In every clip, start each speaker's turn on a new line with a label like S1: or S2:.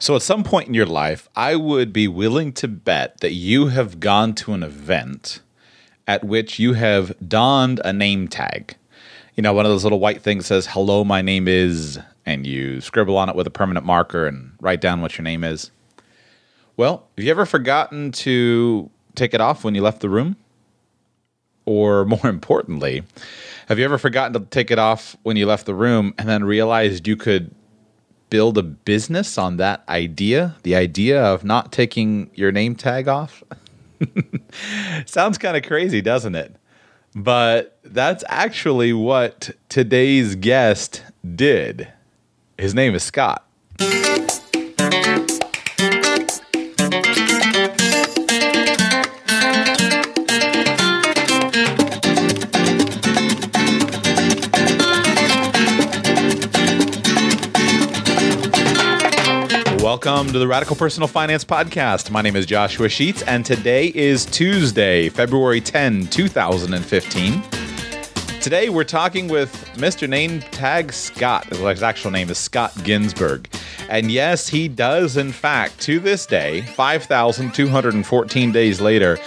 S1: So, at some point in your life, I would be willing to bet that you have gone to an event at which you have donned a name tag. You know, one of those little white things says, Hello, my name is, and you scribble on it with a permanent marker and write down what your name is. Well, have you ever forgotten to take it off when you left the room? Or more importantly, have you ever forgotten to take it off when you left the room and then realized you could build a business on that idea, the idea of not taking your name tag off. Sounds kind of crazy, doesn't it? But that's actually what today's guest did. His name is Scott. Welcome to the Radical Personal Finance Podcast. My name is Joshua Sheets, and today is Tuesday, February 10, 2015. Today we're talking with Mr. Name Tag Scott. His actual name is Scott Ginsberg. And yes, he does, in fact, to this day, 5,214 days later,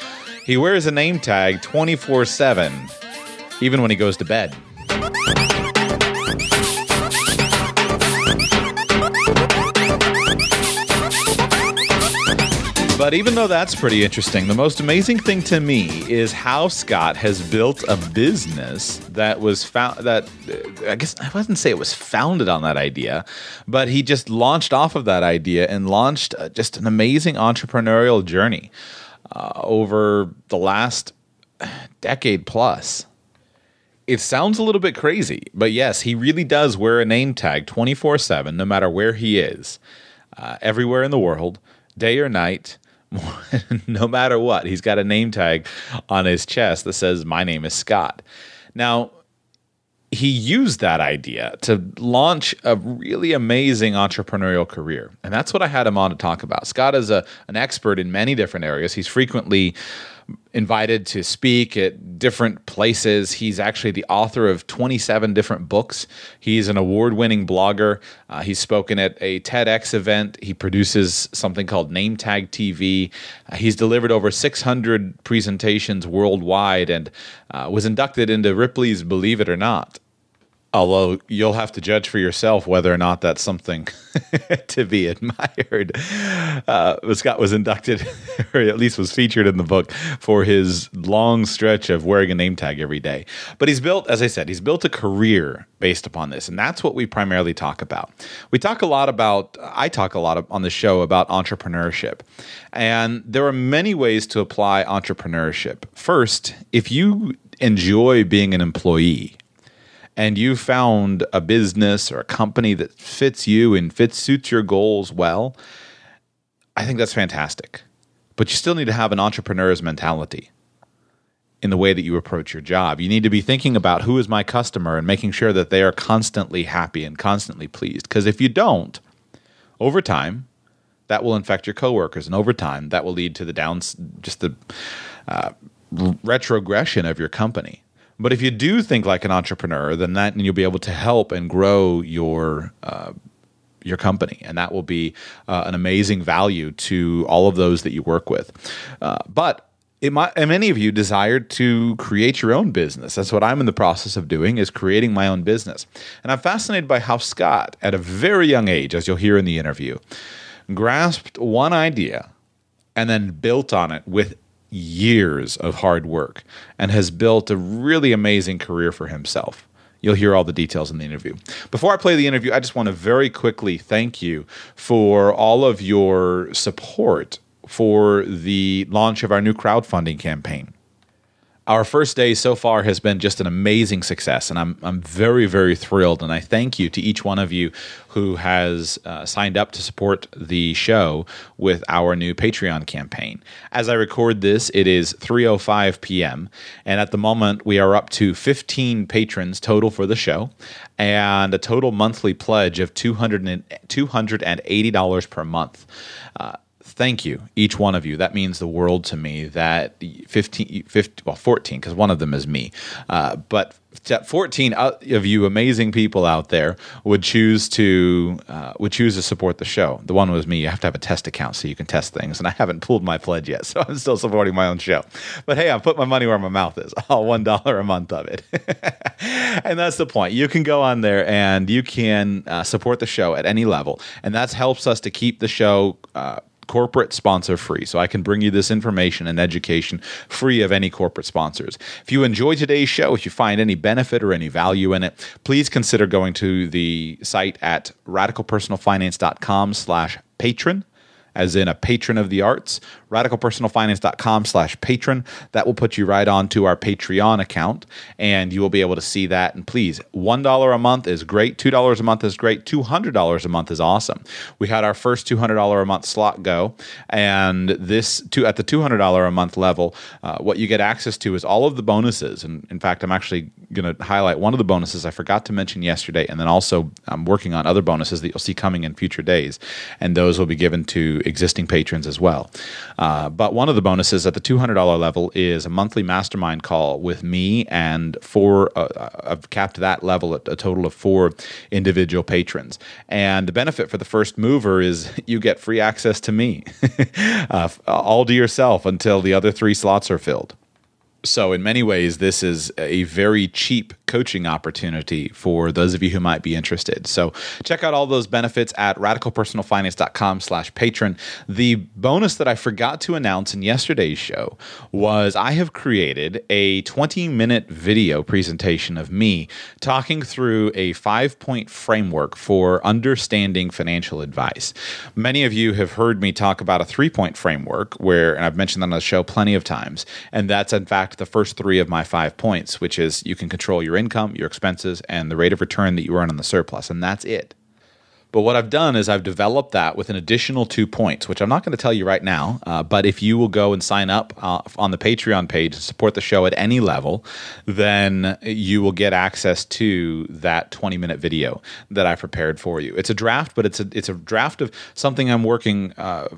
S1: he wears a name tag 24 7, even when he goes to bed. But even though that's pretty interesting, the most amazing thing to me is how Scott has built a business that was found that I guess I wouldn't say it was founded on that idea, but he just launched off of that idea and launched uh, just an amazing entrepreneurial journey uh, over the last decade plus. It sounds a little bit crazy, but yes, he really does wear a name tag 24 7, no matter where he is, uh, everywhere in the world, day or night no matter what. He's got a name tag on his chest that says, My name is Scott. Now, he used that idea to launch a really amazing entrepreneurial career. And that's what I had him on to talk about. Scott is a, an expert in many different areas. He's frequently invited to speak at different places. He's actually the author of 27 different books. He's an award winning blogger. Uh, he's spoken at a TEDx event. He produces something called Name Tag TV. Uh, he's delivered over 600 presentations worldwide and uh, was inducted into Ripley's Believe It or Not although you'll have to judge for yourself whether or not that's something to be admired. Uh, Scott was inducted, or at least was featured in the book, for his long stretch of wearing a name tag every day. But he's built, as I said, he's built a career based upon this, and that's what we primarily talk about. We talk a lot about, I talk a lot on the show about entrepreneurship, and there are many ways to apply entrepreneurship. First, if you enjoy being an employee, and you found a business or a company that fits you and fits suits your goals well, I think that's fantastic. But you still need to have an entrepreneur's mentality in the way that you approach your job. You need to be thinking about who is my customer and making sure that they are constantly happy and constantly pleased. Because if you don't, over time, that will infect your coworkers, and over time, that will lead to the downs, just the uh, retrogression of your company. But if you do think like an entrepreneur, then that and you'll be able to help and grow your uh, your company, and that will be uh, an amazing value to all of those that you work with. Uh, but it might, and many of you desired to create your own business. That's what I'm in the process of doing is creating my own business. And I'm fascinated by how Scott, at a very young age, as you'll hear in the interview, grasped one idea and then built on it with years of hard work and has built a really amazing career for himself. You'll hear all the details in the interview. Before I play the interview, I just want to very quickly thank you for all of your support for the launch of our new crowdfunding campaign our first day so far has been just an amazing success, and I'm I'm very very thrilled. And I thank you to each one of you who has uh, signed up to support the show with our new Patreon campaign. As I record this, it is 3:05 p.m. and at the moment we are up to 15 patrons total for the show, and a total monthly pledge of 200 $280 per month. Uh, thank you, each one of you. That means the world to me. That 15, 15 well, 14, because one of them is me. Uh, but 14 of you amazing people out there would choose to uh, would choose to support the show. The one was me. You have to have a test account so you can test things, and I haven't pulled my pledge yet, so I'm still supporting my own show. But hey, I put my money where my mouth is. All one dollar a month of it, and that's the point. You can go on there and you can uh, support the show at any level, and that helps us to keep the show. Corporate sponsor free. So I can bring you this information and education free of any corporate sponsors. If you enjoy today's show, if you find any benefit or any value in it, please consider going to the site at radicalpersonalfinance.com slash patron as in a patron of the arts, radicalpersonalfinance.com slash patron. That will put you right on to our Patreon account, and you will be able to see that. And please, $1 a month is great. $2 a month is great. $200 a month is awesome. We had our first $200 a month slot go, and this at the $200 a month level, uh, what you get access to is all of the bonuses. And in fact, I'm actually going to highlight one of the bonuses I forgot to mention yesterday, and then also I'm working on other bonuses that you'll see coming in future days, and those will be given to existing patrons as well. Uh, but one of the bonuses at the $200 level is a monthly mastermind call with me and four, uh, I've capped that level at a total of four individual patrons. And the benefit for the first mover is you get free access to me uh, all to yourself until the other three slots are filled. So, in many ways, this is a very cheap coaching opportunity for those of you who might be interested. So, check out all those benefits at radicalpersonalfinance.com slash patron. The bonus that I forgot to announce in yesterday's show was I have created a 20 minute video presentation of me talking through a five point framework for understanding financial advice. Many of you have heard me talk about a three point framework where, and I've mentioned that on the show plenty of times, and that's in fact the first three of my five points, which is you can control your income, your expenses, and the rate of return that you earn on the surplus. And that's it. But what I've done is I've developed that with an additional two points, which I'm not going to tell you right now. Uh, but if you will go and sign up uh, on the Patreon page and support the show at any level, then you will get access to that 20 minute video that I prepared for you. It's a draft, but it's a it's a draft of something I'm working uh,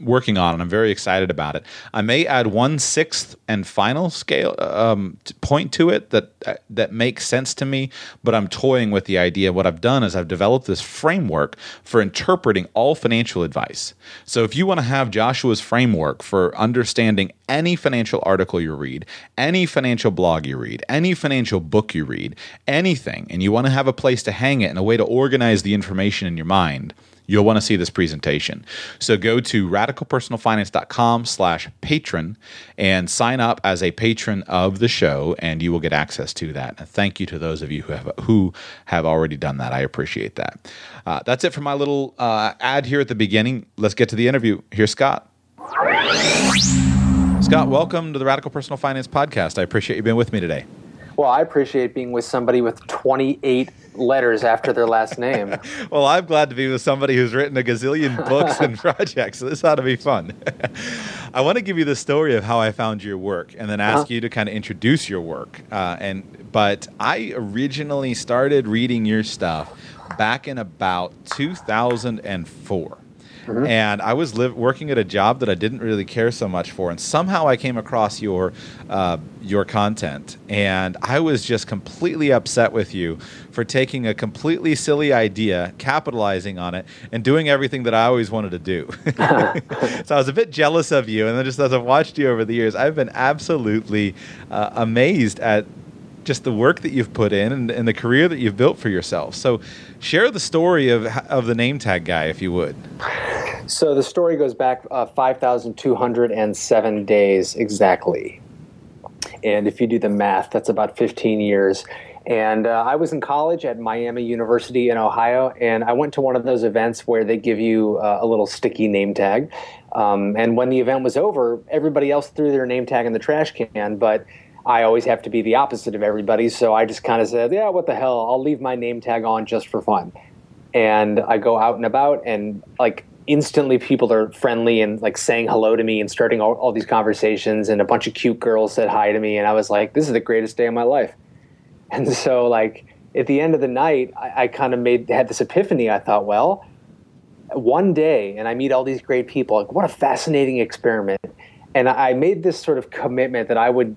S1: working on, and I'm very excited about it. I may add one sixth and final scale um, point to it that uh, that makes sense to me, but I'm toying with the idea. What I've done is I've developed this framework for interpreting all financial advice. So if you want to have Joshua's framework for understanding any financial article you read, any financial blog you read, any financial book you read, anything, and you want to have a place to hang it and a way to organize the information in your mind you'll want to see this presentation. So go to radicalpersonalfinance.com slash patron and sign up as a patron of the show, and you will get access to that. And thank you to those of you who have, who have already done that. I appreciate that. Uh, that's it for my little uh, ad here at the beginning. Let's get to the interview. Here's Scott. Scott, welcome to the Radical Personal Finance Podcast. I appreciate you being with me today.
S2: Well, I appreciate being with somebody with 28 letters after their last name.
S1: well, I'm glad to be with somebody who's written a gazillion books and projects. So this ought to be fun. I want to give you the story of how I found your work, and then ask uh-huh. you to kind of introduce your work. Uh, and but I originally started reading your stuff back in about 2004. Mm-hmm. And I was live, working at a job that I didn't really care so much for, and somehow I came across your uh, your content, and I was just completely upset with you for taking a completely silly idea, capitalizing on it, and doing everything that I always wanted to do. so I was a bit jealous of you, and then just as I've watched you over the years, I've been absolutely uh, amazed at just the work that you've put in and, and, the career that you've built for yourself. So, share the story of of the name tag guy, if you would.
S2: So the story goes back uh, five thousand two hundred and seven days exactly, and if you do the math, that's about fifteen years. And uh, I was in college at Miami University in Ohio, and I went to one of those events where they give you uh, a little sticky name tag. Um, and when the event was over, everybody else threw their name tag in the trash can, but I always have to be the opposite of everybody. So I just kind of said, yeah, what the hell? I'll leave my name tag on just for fun. And I go out and about, and like instantly people are friendly and like saying hello to me and starting all, all, these conversations. And a bunch of cute girls said hi to me. And I was like, this is the greatest day of my life. And so, like, at the end of the night, I, I kind of made had this epiphany. I thought, well, one day and I meet all these great people. Like, what a fascinating experiment. And I made this sort of commitment that I would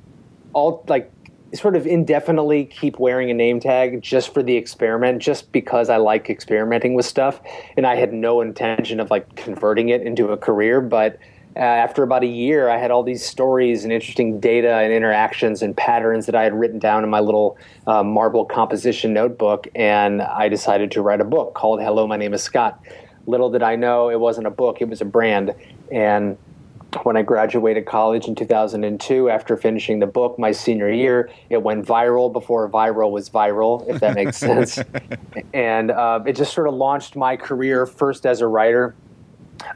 S2: all like sort of indefinitely keep wearing a name tag just for the experiment, just because I like experimenting with stuff. And I had no intention of like converting it into a career. But uh, after about a year, I had all these stories and interesting data and interactions and patterns that I had written down in my little uh, marble composition notebook. And I decided to write a book called Hello, My Name is Scott. Little did I know it wasn't a book, it was a brand. And when I graduated college in 2002, after finishing the book my senior year, it went viral before viral was viral, if that makes sense. And uh, it just sort of launched my career first as a writer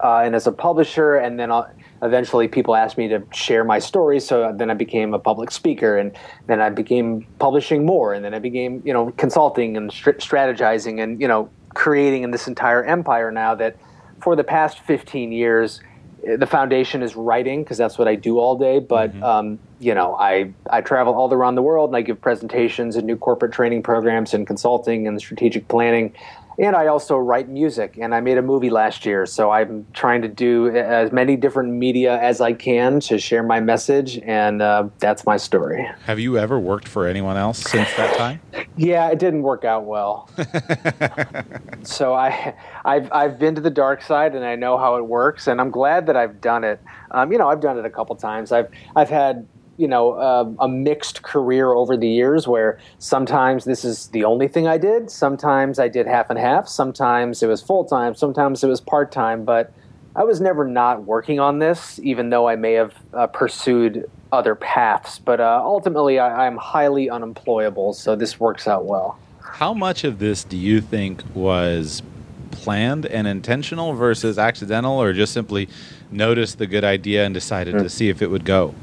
S2: uh, and as a publisher, and then uh, eventually people asked me to share my stories. So then I became a public speaker, and then I became publishing more, and then I became you know consulting and st- strategizing, and you know creating in this entire empire now that for the past 15 years the foundation is writing because that's what I do all day. But mm-hmm. um, you know, I I travel all around the world and I give presentations and new corporate training programs and consulting and strategic planning and I also write music, and I made a movie last year. So I'm trying to do as many different media as I can to share my message, and uh, that's my story.
S1: Have you ever worked for anyone else since that time?
S2: yeah, it didn't work out well. so I, I've I've been to the dark side, and I know how it works, and I'm glad that I've done it. Um, you know, I've done it a couple times. I've I've had you know uh, a mixed career over the years where sometimes this is the only thing I did sometimes I did half and half sometimes it was full time sometimes it was part time but I was never not working on this even though I may have uh, pursued other paths but uh, ultimately I, I'm highly unemployable so this works out well
S1: how much of this do you think was planned and intentional versus accidental or just simply noticed the good idea and decided mm. to see if it would go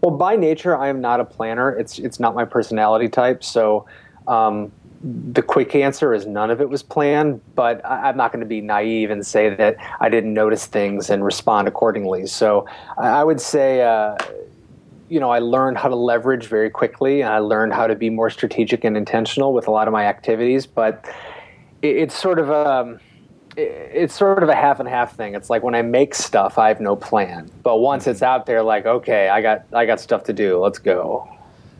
S2: well, by nature, I am not a planner. It's it's not my personality type. So, um, the quick answer is none of it was planned. But I, am not going to be naive and say that I didn't notice things and respond accordingly. So, I, I would say. Uh, you know, I learned how to leverage very quickly, and I learned how to be more strategic and intentional with a lot of my activities. But it, it's sort of um, it's sort of a half and half thing. It's like when I make stuff, I have no plan. But once mm-hmm. it's out there, like okay, I got I got stuff to do. Let's go.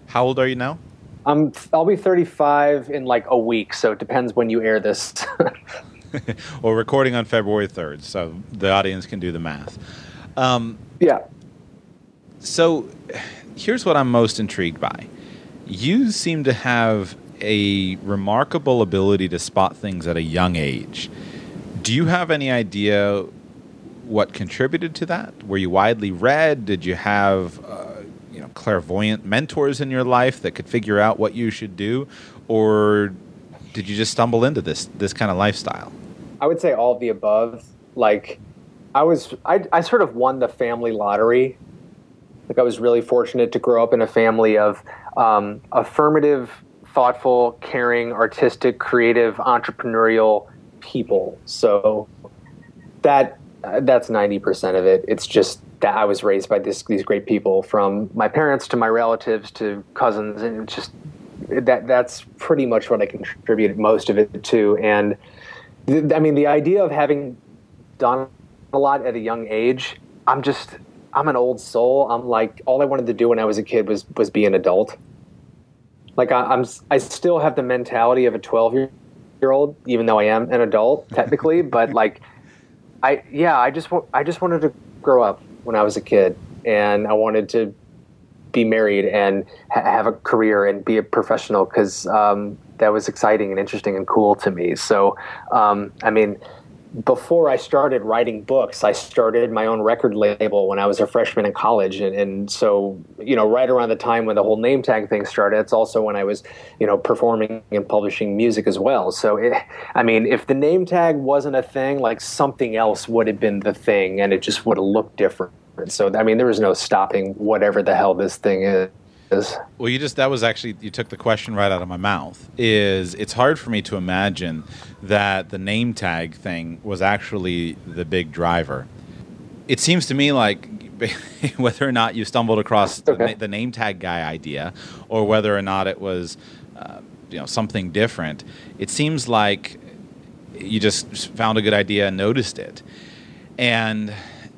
S1: How old are you now?
S2: I'm I'll be 35 in like a week, so it depends when you air this.
S1: well, recording on February 3rd, so the audience can do the math.
S2: Um, yeah.
S1: So, here's what I'm most intrigued by. You seem to have a remarkable ability to spot things at a young age. Do you have any idea what contributed to that? Were you widely read? Did you have uh, you know clairvoyant mentors in your life that could figure out what you should do, or did you just stumble into this this kind of lifestyle?
S2: I would say all of the above. Like I was, I, I sort of won the family lottery. Like I was really fortunate to grow up in a family of um, affirmative, thoughtful, caring, artistic, creative, entrepreneurial people. So that uh, that's 90% of it. It's just that I was raised by this, these great people from my parents to my relatives to cousins and just that that's pretty much what I contributed most of it to and th- I mean the idea of having done a lot at a young age I'm just I'm an old soul I'm like all I wanted to do when I was a kid was was be an adult like I, I'm I still have the mentality of a 12 year year old, even though I am an adult technically. but like, I yeah, I just I just wanted to grow up when I was a kid, and I wanted to be married and ha- have a career and be a professional because um, that was exciting and interesting and cool to me. So, um, I mean, before I started writing books, I started my own record label when I was a freshman in college, and, and, so you know, right around the time when the whole name tag thing started, it's also when I was you know performing and publishing music as well. So, it, I mean, if the name tag wasn't a thing, like something else would have been the thing, and it just would have looked different. So, I mean, there was no stopping whatever the hell this thing is is.
S1: Well, you just that was actually you took the question right out of my mouth. Is it's hard for me to imagine that the name tag thing was actually the big driver. It seems to me like whether or not you stumbled across okay. the, the, name tag guy idea, or whether or not it was uh, you know something different, it seems like you just found a good idea and noticed it. And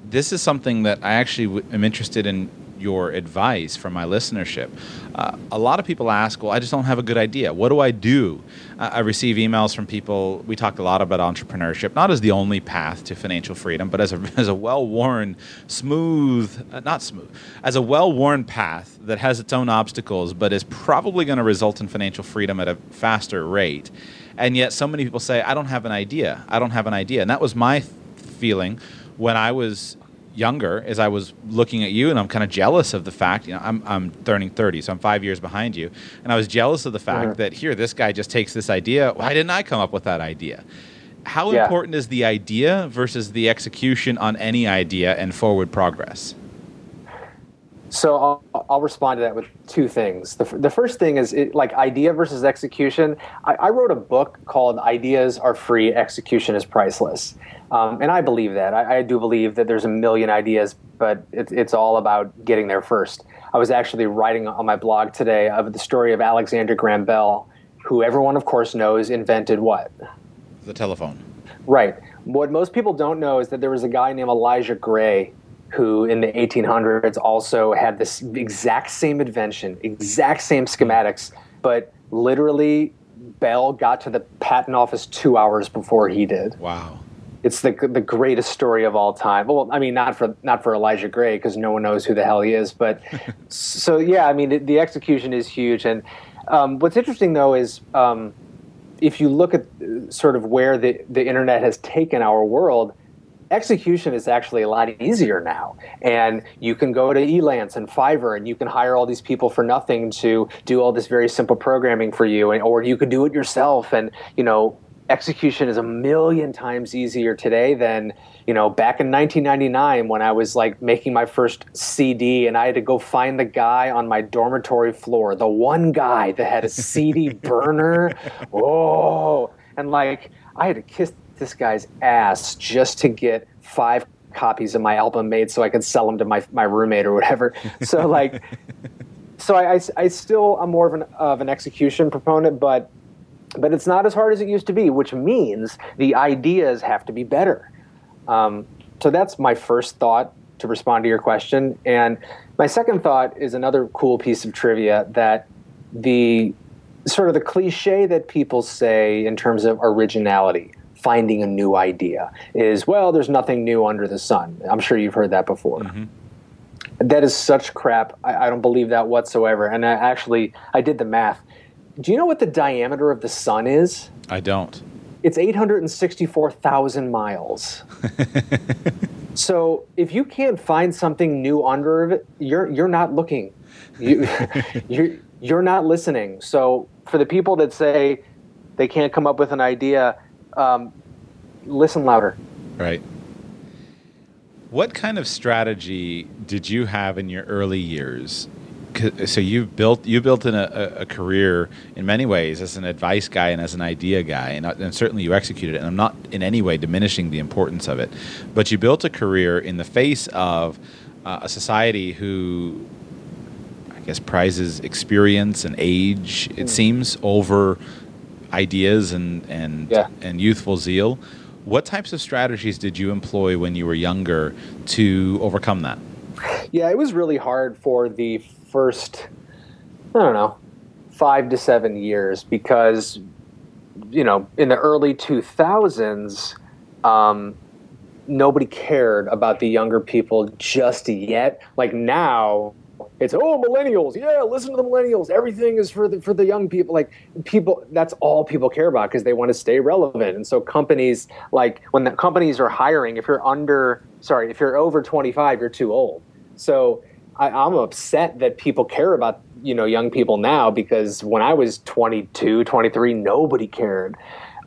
S1: this is something that I actually w- am interested in your advice from my listenership. Uh, a lot of people ask, well, I just don't have a good idea. What do I do? Uh, I receive emails from people. We talk a lot about entrepreneurship, not as the only path to financial freedom, but as a, as a well worn, smooth, uh, not smooth, as a well worn path that has its own obstacles, but is probably going to result in financial freedom at a faster rate. And yet, so many people say, I don't have an idea. I don't have an idea. And that was my feeling when I was younger as I was looking at you, and I'm kind of jealous of the fact, you know, I'm, I'm turning 30, so I'm five years behind you. And I was jealous of the fact mm-hmm. that here, this guy just takes this idea. Why didn't I come up with that idea? How yeah. important is the idea versus the execution on any idea and forward progress?
S2: So I'll, I'll, respond to that with two things. The, the first thing is it, like idea versus execution. I, I, wrote a book called "Ideas Are Free, Execution is Priceless," um, and I believe that. I, I, do believe that there's a million ideas, but it, it's all about getting there first. I was actually writing on my blog today of the story of Alexander Graham Bell, who everyone, of course, knows invented what?
S1: The telephone.
S2: Right. What most people don't know is that there was a guy named Elijah Gray who in the 1800s also had this exact same invention, exact same schematics, but literally Bell got to the patent office two hours before he did.
S1: Wow.
S2: It's the the greatest story of all time. Well, I mean, not for not for Elijah Gray because no one knows who the hell he is. But so yeah, I mean, the, the execution is huge. And um, what's interesting though is um, if you look at sort of where the the internet has taken our world, execution is actually a lot easier now. And you can go to Elance and Fiverr and you can hire all these people for nothing to do all this very simple programming for you. and, or you could do it yourself. And, you know, execution is a million times easier today than, you know, back in 1999 when I was like making my first CD and I had to go find the guy on my dormitory floor, the one guy that had a CD burner. Oh, and like I had to kiss this guy's ass just to get five copies of my album made so I could sell them to my, my roommate or whatever. So like, so I, I, I, still I'm more of an of an execution proponent, but but it's not as hard as it used to be, which means the ideas have to be better. Um, so that's my first thought to respond to your question, and my second thought is another cool piece of trivia that the sort of the cliche that people say in terms of originality finding a new idea is well there's nothing new under the sun. I'm sure you've heard that before. Mm-hmm. that is such crap. I, I, don't believe that whatsoever. And i actually i did the math. Do you know what the diameter of the sun is?
S1: I don't.
S2: It's 864000 miles. So if you can't find something new under it you're you're not looking. You, you're you're not listening. So for the people that say they can't come up with an idea um, listen louder.
S1: Right. What kind of strategy did you have in your early years? So you've built you built in a, a, career in many ways as an advice guy and as an idea guy, and, and certainly you executed it. And I'm not in any way diminishing the importance of it, but you built a career in the face of uh, a society who I guess prizes experience and age. It mm. seems over ideas and and yeah. and youthful zeal. What types of strategies did you employ when you were younger to overcome that?
S2: Yeah, it was really hard for the first, I don't know, five to seven years because, you know, in the early 2000s, um, nobody cared about the younger people just yet. Like now, it's oh millennials. Yeah listen to the millennials. Everything is for the for the young people. Like people that's all people care about because they want to stay relevant. And so companies like when the companies are hiring if you're under sorry if you're over 25 you're too old. So I, i'm upset that people care about you know young people now because when i was 22 23 nobody cared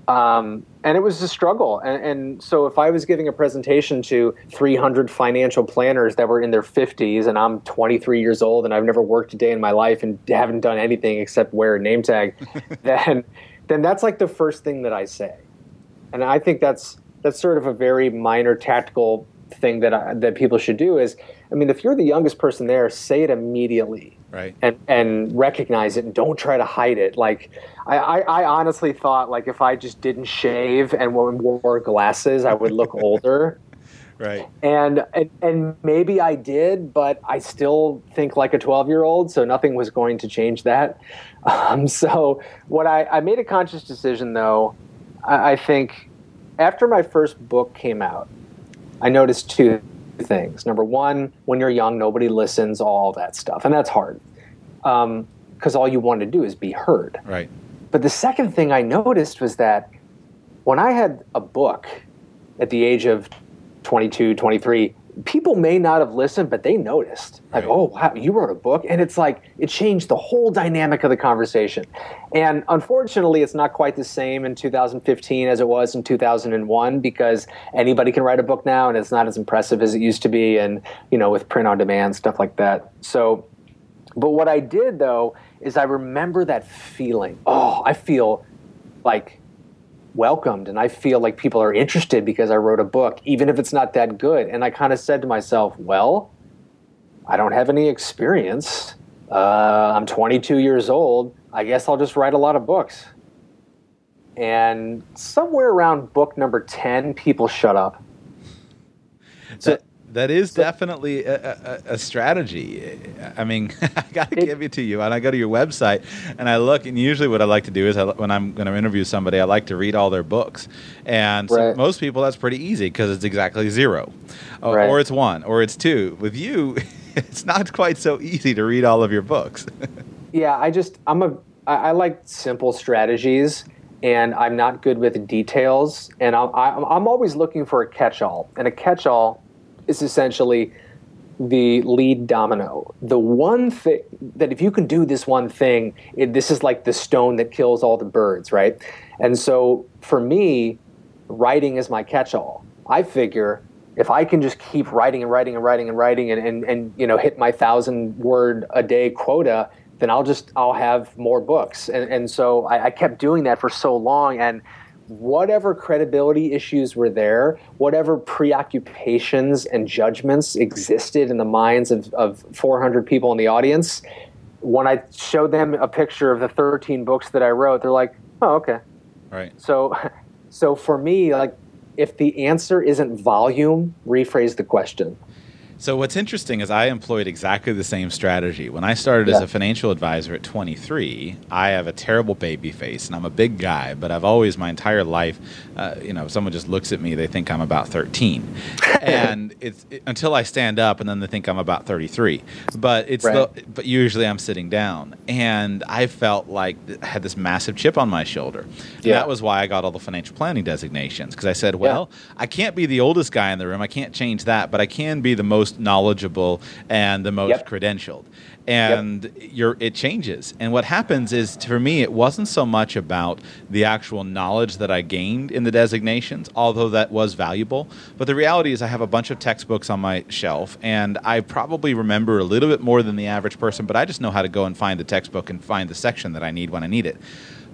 S2: um, and it was a struggle. And, and, so if I was giving a presentation to 300 financial planners that were in their 50s and I'm 23 years old and I've never worked a day in my life and haven't done anything except wear a name tag, then then that's like the first thing that I say. And I think that's that's sort of a very minor tactical thing that I, that people should do is, I mean, if you're the youngest person there, say it immediately,
S1: right?
S2: And and recognize it, and don't try to hide it. Like I, I, I honestly thought like if I just didn't shave and wore glasses, I would look older.
S1: Right.
S2: And, and and maybe I did, but I still think like a 12 year old, so nothing was going to change that. Um, so what I, I made a conscious decision though. I, I think after my first book came out, I noticed two things. Number one, when you're young, nobody listens, all that stuff, and that's hard because um, all you want to do is be heard.
S1: Right.
S2: But the second thing I noticed was that when I had a book at the age of 22, 23, people may not have listened, but they noticed. Like, right. oh, wow, you wrote a book. And it's like, it changed the whole dynamic of the conversation. And unfortunately, it's not quite the same in 2015 as it was in 2001 because anybody can write a book now and it's not as impressive as it used to be. And, you know, with print on demand, stuff like that. So, but what I did though is I remember that feeling. Oh, I feel like welcomed and I feel like people are interested because I wrote a book, even if it's not that good. And I kind of said to myself, well, I don't have any experience. Uh, I'm 22 years old. I guess I'll just write a lot of books. And somewhere around book number 10, people shut up.
S1: So, that is definitely a, a, a, strategy. I mean, I got to give it to you. And I go to your website and I look, and usually what I like to do is I, when I'm going to interview somebody, I like to read all their books. And right. so most people, that's pretty easy because it's exactly zero, uh, or, right. or it's one, or it's two. With you, it's not quite so easy to read all of your books.
S2: yeah, I just I'm a I like simple strategies and I'm not good with details. And I'm, I'm, always looking for a catch all. And a catch all is essentially the lead domino. The one thing that if you can do this one thing, it, this is like the stone that kills all the birds, right? And so for me, writing is my catch-all. I figure if I can just keep writing and writing and writing and writing and, and, and you know hit my thousand word a day quota, then I'll just I'll have more books. And and so I, I kept doing that for so long and whatever credibility issues were there, whatever preoccupations and judgments existed in the minds of, of 400 people in the audience, when I showed them a picture of the 13 books that I wrote, they're like, "Oh, okay."
S1: Right.
S2: So, so for me, like, if the answer isn't volume, rephrase the question.
S1: So what's interesting is I employed exactly the same strategy. When I started yeah. as a financial advisor at 23, I have a terrible baby face and I'm a big guy, but I've always my entire life, uh, you know, if someone just looks at me, they think I'm about 13, and it's it, until I stand up and then they think I'm about 33. But it's right. the, but usually I'm sitting down, and I felt like I had this massive chip on my shoulder. Yeah. That was why I got all the financial planning designations because I said, well, yeah. I can't be the oldest guy in the room, I can't change that, but I can be the most most knowledgeable and the most yep. credentialed and yep. it changes and what happens is for me it wasn't so much about the actual knowledge that i gained in the designations although that was valuable but the reality is i have a bunch of textbooks on my shelf and i probably remember a little bit more than the average person but i just know how to go and find the textbook and find the section that i need when i need it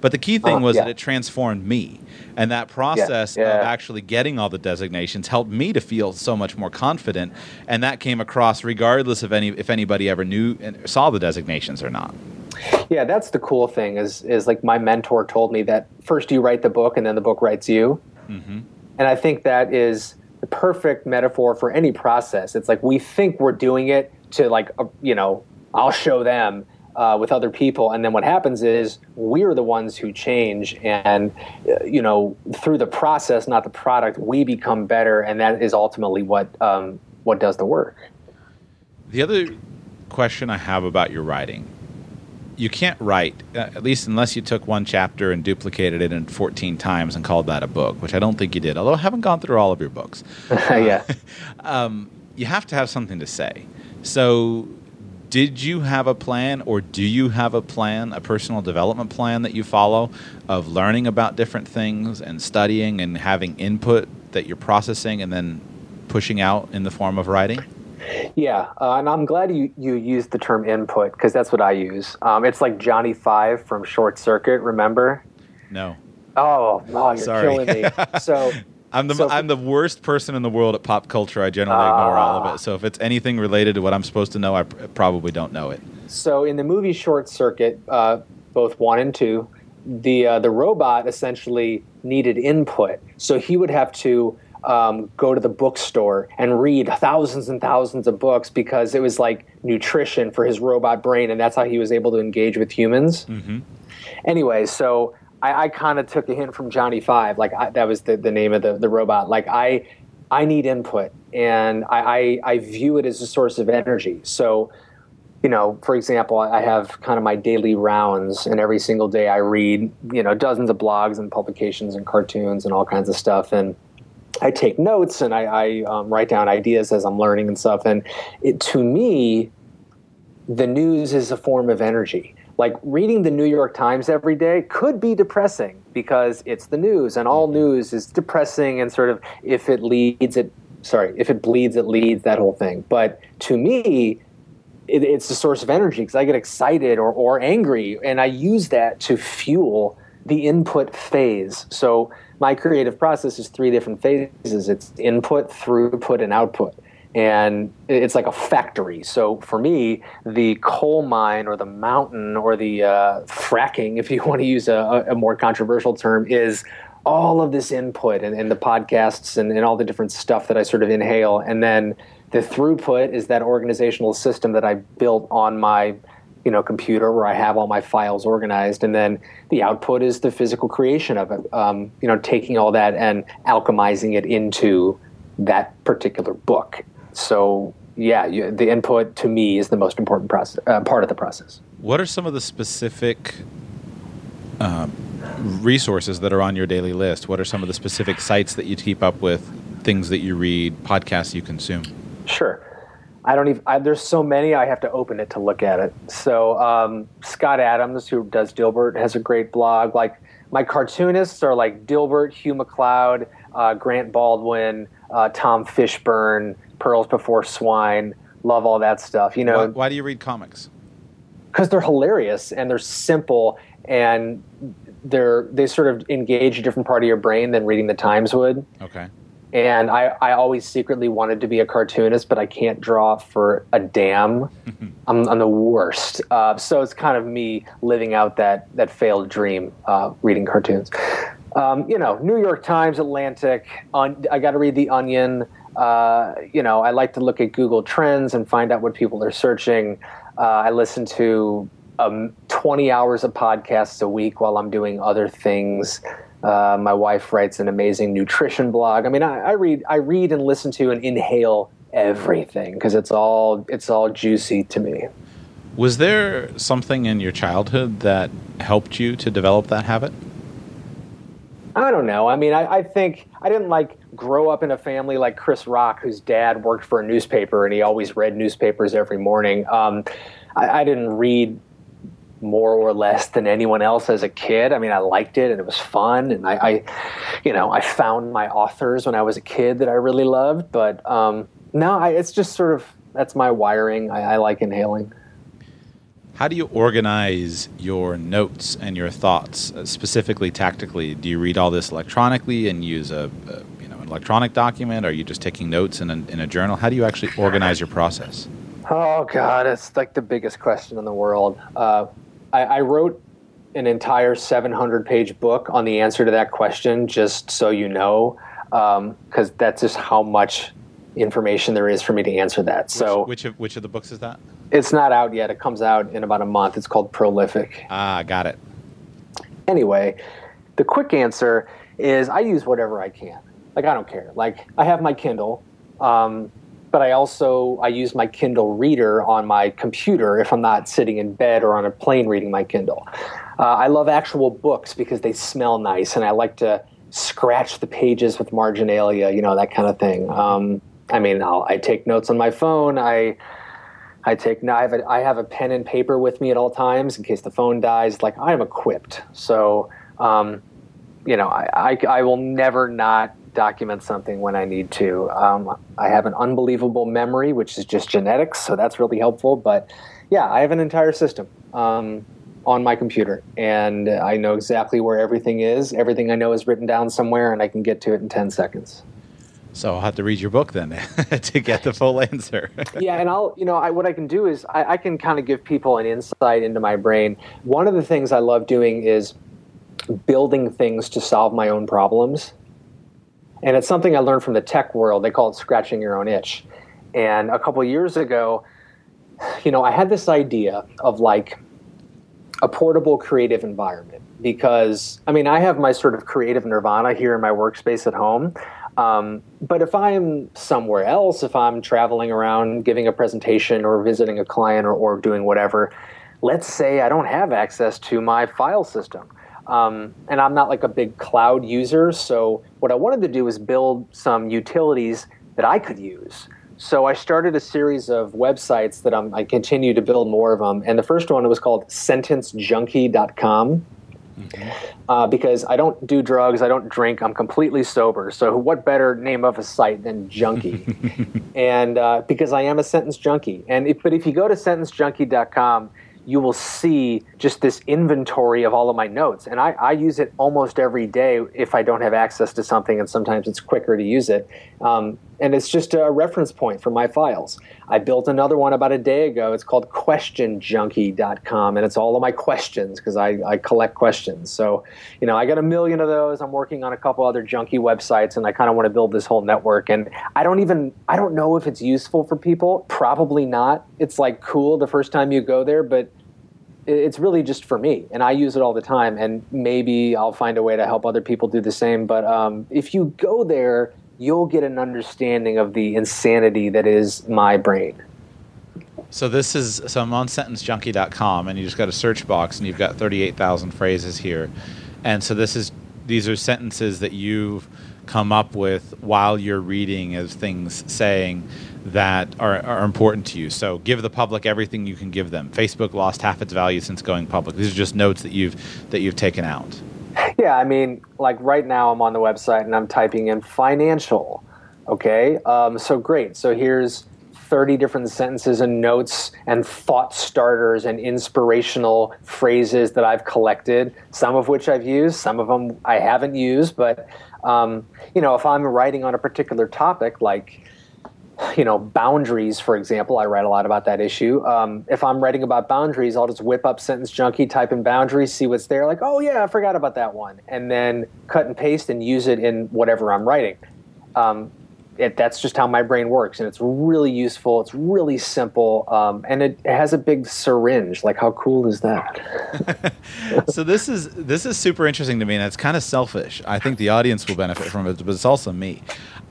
S1: but the key thing uh, was yeah. that it transformed me. And that process yeah. Yeah. of actually getting all the designations helped me to feel so much more confident. And that came across regardless of any if anybody ever knew and saw the designations or not.
S2: Yeah, that's the cool thing is is like my mentor told me that first you write the book and then the book writes you. Mm-hmm. And I think that is the perfect metaphor for any process. It's like we think we're doing it to like uh, you know I'll show them uh, with other people, and then what happens is we're the ones who change, and uh, you know through the process, not the product, we become better, and that is ultimately what um, what does the work.
S1: The other question I have about your writing you can't write, uh, at least unless you took one chapter and duplicated it in 14 times and called that a book, which I don't think you did, although I haven't gone through all of your books.
S2: yeah.
S1: um, you have to have something to say. So did you have a plan or do you have a plan, a personal development plan that you follow of learning about different things and studying and having input that you're processing and then pushing out in the form of writing?
S2: Yeah, uh, and I'm glad you, you used the term input because that's what I use. Um, it's like Johnny Five from Short Circuit, remember?
S1: No.
S2: Oh, wow, you're
S1: Sorry.
S2: killing me. so
S1: I'm the
S2: So-
S1: I'm the worst person in the world at pop culture. I generally ignore all of it. So if it's anything related to what I'm supposed to know, I pr- probably don't know it.
S2: So in the movie Short Circuit, uh, both one and two, the uh, the robot essentially needed input. So he would have to um, go to the bookstore and read thousands and thousands of books because it was like nutrition for his robot brain, and that's how he was able to engage with humans. Anyway, so I, I kind of took a hint from Johnny Five. Like I, that was the, the name of the, the robot. Like I I need input, and I, I I view it as a source of energy. So you know, for example, I have kind of my daily rounds, and every single day I read, you know, dozens of blogs and publications and cartoons and all kinds of stuff. And I take notes and I, I um, write down ideas as I'm learning and stuff. And it, to me, the news is a form of energy. Like reading the New York Times every day could be depressing because it's the news, and all mm-hmm. news is depressing. And sort of, if it leads, it sorry, if it bleeds, it leads. That whole thing. But to me, it, it's a source of energy because I get excited or, or angry, and I use that to fuel the input phase. So my creative process is three different phases: it's input, throughput, and output. And it's like a factory. So for me, the coal mine or the mountain or the uh, fracking, if you want to use a, a more controversial term, is all of this input and, and the podcasts and, and all the different stuff that I sort of inhale. And then the throughput is that organizational system that I built on my you know computer where I have all my files organized, and then the output is the physical creation of it. Um, you know, taking all that and alchemizing it into that particular book. So yeah, you, the input to me is the most important process, uh, part of the process.
S1: What are some of the specific um, resources that are on your daily list? What are some of the specific sites that you keep up with, things that you read, podcasts you consume?
S2: Sure. I don't even. I, there's so many. I have to open it to look at it. So um, Scott Adams, who does Dilbert, has a great blog. Like my cartoonists are like Dilbert, Hugh McLeod, uh, Grant Baldwin, uh, Tom Fishburne, Pearls Before Swine. Love all that stuff. You
S1: Why,
S2: know,
S1: why do you read comics?
S2: because they're hilarious and they're simple and they're they sort of engage a different part of your brain than reading the Times would.
S1: Okay.
S2: and I, I always secretly wanted to be a cartoonist, but I can't draw for a damn. I'm, I'm the worst. Uh, so it's kind of me living out that that failed dream, uh, reading cartoons. Um, you know, New York Times, Atlantic. On, I got to read the Onion. Uh, you know, I like to look at Google Trends and find out what people are searching. Uh, I listen to um, 20 hours of podcasts a week while I'm doing other things. Uh, my wife writes an amazing nutrition blog. I mean, I, I read, I read and listen to and inhale everything because it's all, it's all juicy to me.
S1: Was there something in your childhood that helped you to develop that habit?
S2: I don't know. I mean, I, I think I didn't like grow up in a family like Chris Rock, whose dad worked for a newspaper and he always read newspapers every morning. Um, I, I didn't read more or less than anyone else as a kid. I mean, I liked it and it was fun, and I, I you know, I found my authors when I was a kid that I really loved. But um, no, I, it's just sort of that's my wiring. I, I like inhaling.
S1: How do you organize your notes and your thoughts, uh, specifically tactically? Do you read all this electronically and use a, a you know an electronic document? Are you just taking notes in a, in a journal? How do you actually organize your process?
S2: Oh God, it's like the biggest question in the world. Uh, I, I wrote an entire 700 page book on the answer to that question, just so you know, because that's just how much information there is for me to answer that. So
S1: which of which of the books is that?
S2: it's not out yet. It comes out in about a month. It's called Prolific.
S1: Ah, got it.
S2: Anyway, the quick answer is I use whatever I can. Like I don't care. Like I have my Kindle, um, but I also I use my Kindle reader on my computer if I'm not sitting in bed or on a plane reading my Kindle. Uh, I love actual books because they smell nice, and I like to scratch the pages with marginalia, you know that kind of thing. Um, I mean, I'll, I take notes on my phone. I I take I have a, I have a pen and paper with me at all times in case the phone dies. Like I am equipped, so um, you know I, I, I will never not document something when I need to. Um, I have an unbelievable memory, which is just genetics, so that's really helpful. But yeah, I have an entire system. Um, on my computer, and I know exactly where everything is. Everything I know is written down somewhere, and I can get to it in ten seconds.
S1: So I'll have to read your book then to get the full answer.
S2: yeah, and I'll, you know, I, what I can do is I, I can kind of give people an insight into my brain. One of the things I love doing is building things to solve my own problems. And it's something I learned from the tech world. They call it scratching your own itch. And a couple years ago, you know, I had this idea of like a portable creative environment because, I mean, I have my sort of creative nirvana here in my workspace at home. Um, but if I'm somewhere else, if I'm traveling around giving a presentation or visiting a client or, or doing whatever, let's say I don't have access to my file system. Um, and I'm not like a big cloud user. So what I wanted to do was build some utilities that I could use. So I started a series of websites that I'm, I continue to build more of them. And the first one was called SentenceJunkie.com. Mm-hmm. Uh, because I don't do drugs, I don't drink, I'm completely sober. So, what better name of a site than Junkie? and uh, because I am a sentence junkie. And if, but if you go to sentencejunkie.com, you will see just this inventory of all of my notes. And I, I, use it almost every day if I don't have access to something, and sometimes it's quicker to use it. Um, and it's just a reference point for my files. I built another one about a day ago. It's called questionjunkie.com, and it's all of my questions because I, I collect questions. So, you know, I got a million of those. I'm working on a couple other junkie websites, and I kind of want to build this whole network. And I don't even, I don't know if it's useful for people. Probably not. It's like cool the first time you go there, but it's really just for me and i use it all the time and maybe i'll find a way to help other people do the same but um, if you go there you'll get an understanding of the insanity that is my brain
S1: so this is so i'm on sentencejunkie.com and you just got a search box and you've got 38000 phrases here and so this is these are sentences that you've come up with while you're reading as things saying that are, are important to you. So give the public everything you can give them. Facebook lost half its value since going public. These are just notes that you've that you've taken out.
S2: Yeah, I mean, like right now I'm on the website and I'm typing in financial. Okay, um, so great. So here's 30 different sentences and notes and thought starters and inspirational phrases that I've collected, some of which I've used, some of them I haven't used. But, um, you know, if I'm writing on a particular topic, like you know, boundaries, for example, I write a lot about that issue. Um, if I'm writing about boundaries, I'll just whip up Sentence Junkie, type in boundaries, see what's there, like, oh yeah, I forgot about that one, and then cut and paste and use it in whatever I'm writing. Um, it, that's just how my brain works, and it's really useful. It's really simple, um, and it, it, has a big syringe. Like, how cool is that?
S1: so this is this is super interesting to me, and it's kind of selfish. I think the audience will benefit from it, but it's also me.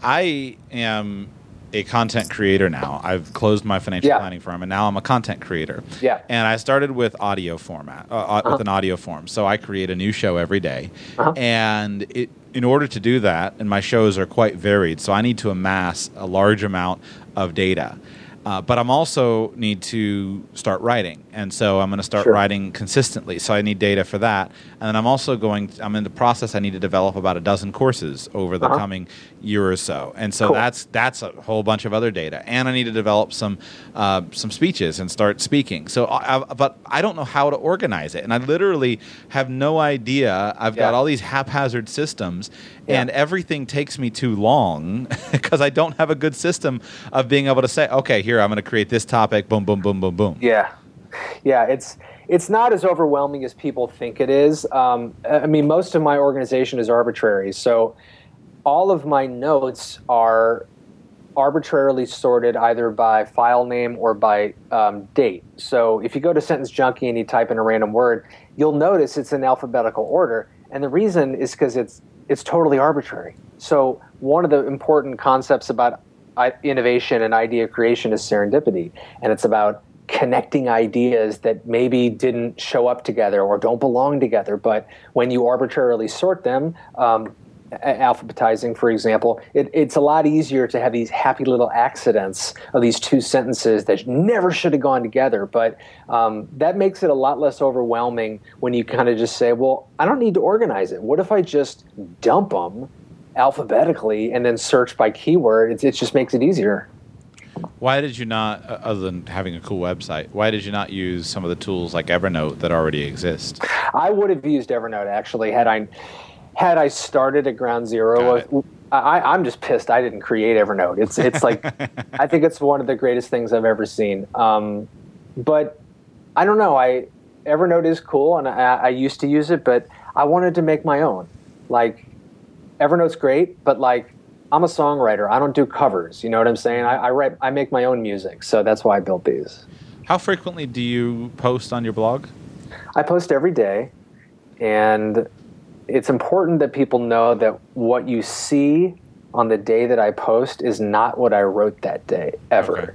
S1: I am a content creator now. I've closed my financial yeah. planning firm, and now I'm a content creator.
S2: Yeah.
S1: And I started with audio format, uh, uh, uh-huh. with an audio form. So I create a new show every day. Uh-huh. and it, in order to do that, and my shows are quite varied, so I need to amass a large amount of data. Uh, but I'm also need to start writing, and so I'm going to start sure. writing consistently. So I need data for that, and then I'm also going. I'm in the process. I need to develop about a dozen courses over the uh-huh. coming year or so, and so cool. that's that's a whole bunch of other data. And I need to develop some uh, some speeches and start speaking. So, I, but I don't know how to organize it, and I literally have no idea. I've yeah. got all these haphazard systems, yeah. and everything takes me too long because I don't have a good system of being able to say, okay, here I'm going to create this topic, boom, boom, boom, boom, boom.
S2: Yeah, yeah, it's it's not as overwhelming as people think it is. Um, I mean, most of my organization is arbitrary, so all of my notes are arbitrarily sorted either by file name or by um, date. So if you go to Sentence Junkie and you type in a random word, you'll notice it's in alphabetical order. And the reason is because it's it's totally arbitrary. So one of the important concepts about innovation and idea creation is serendipity, and it's about connecting ideas that maybe didn't show up together or don't belong together. But when you arbitrarily sort them, um, alphabetizing, for example, it, it's a lot easier to have these happy little accidents of these two sentences that never should have gone together. But um, that makes it a lot less overwhelming when you kind of just say, well, I don't need to organize it. What if I just dump them alphabetically and then search by keyword? It, it just makes it easier.
S1: Why did you not, other than having a cool website, why did you not use some of the tools like Evernote that already exist?
S2: I would have used Evernote actually had I had I started at ground zero. I, am just pissed I didn't create Evernote. It's it's like I think it's one of the greatest things I've ever seen. Um, but I don't know. I Evernote is cool, and I, I used to use it, but I wanted to make my own. Like Evernote's great, but like I'm a songwriter. I don't do covers. You know what I'm saying? I, I write. I make my own music, so that's why I built these.
S1: How frequently do you post on your blog?
S2: I post every day, and it's important that people know that what you see on the day that I post is not what I wrote that day ever, okay.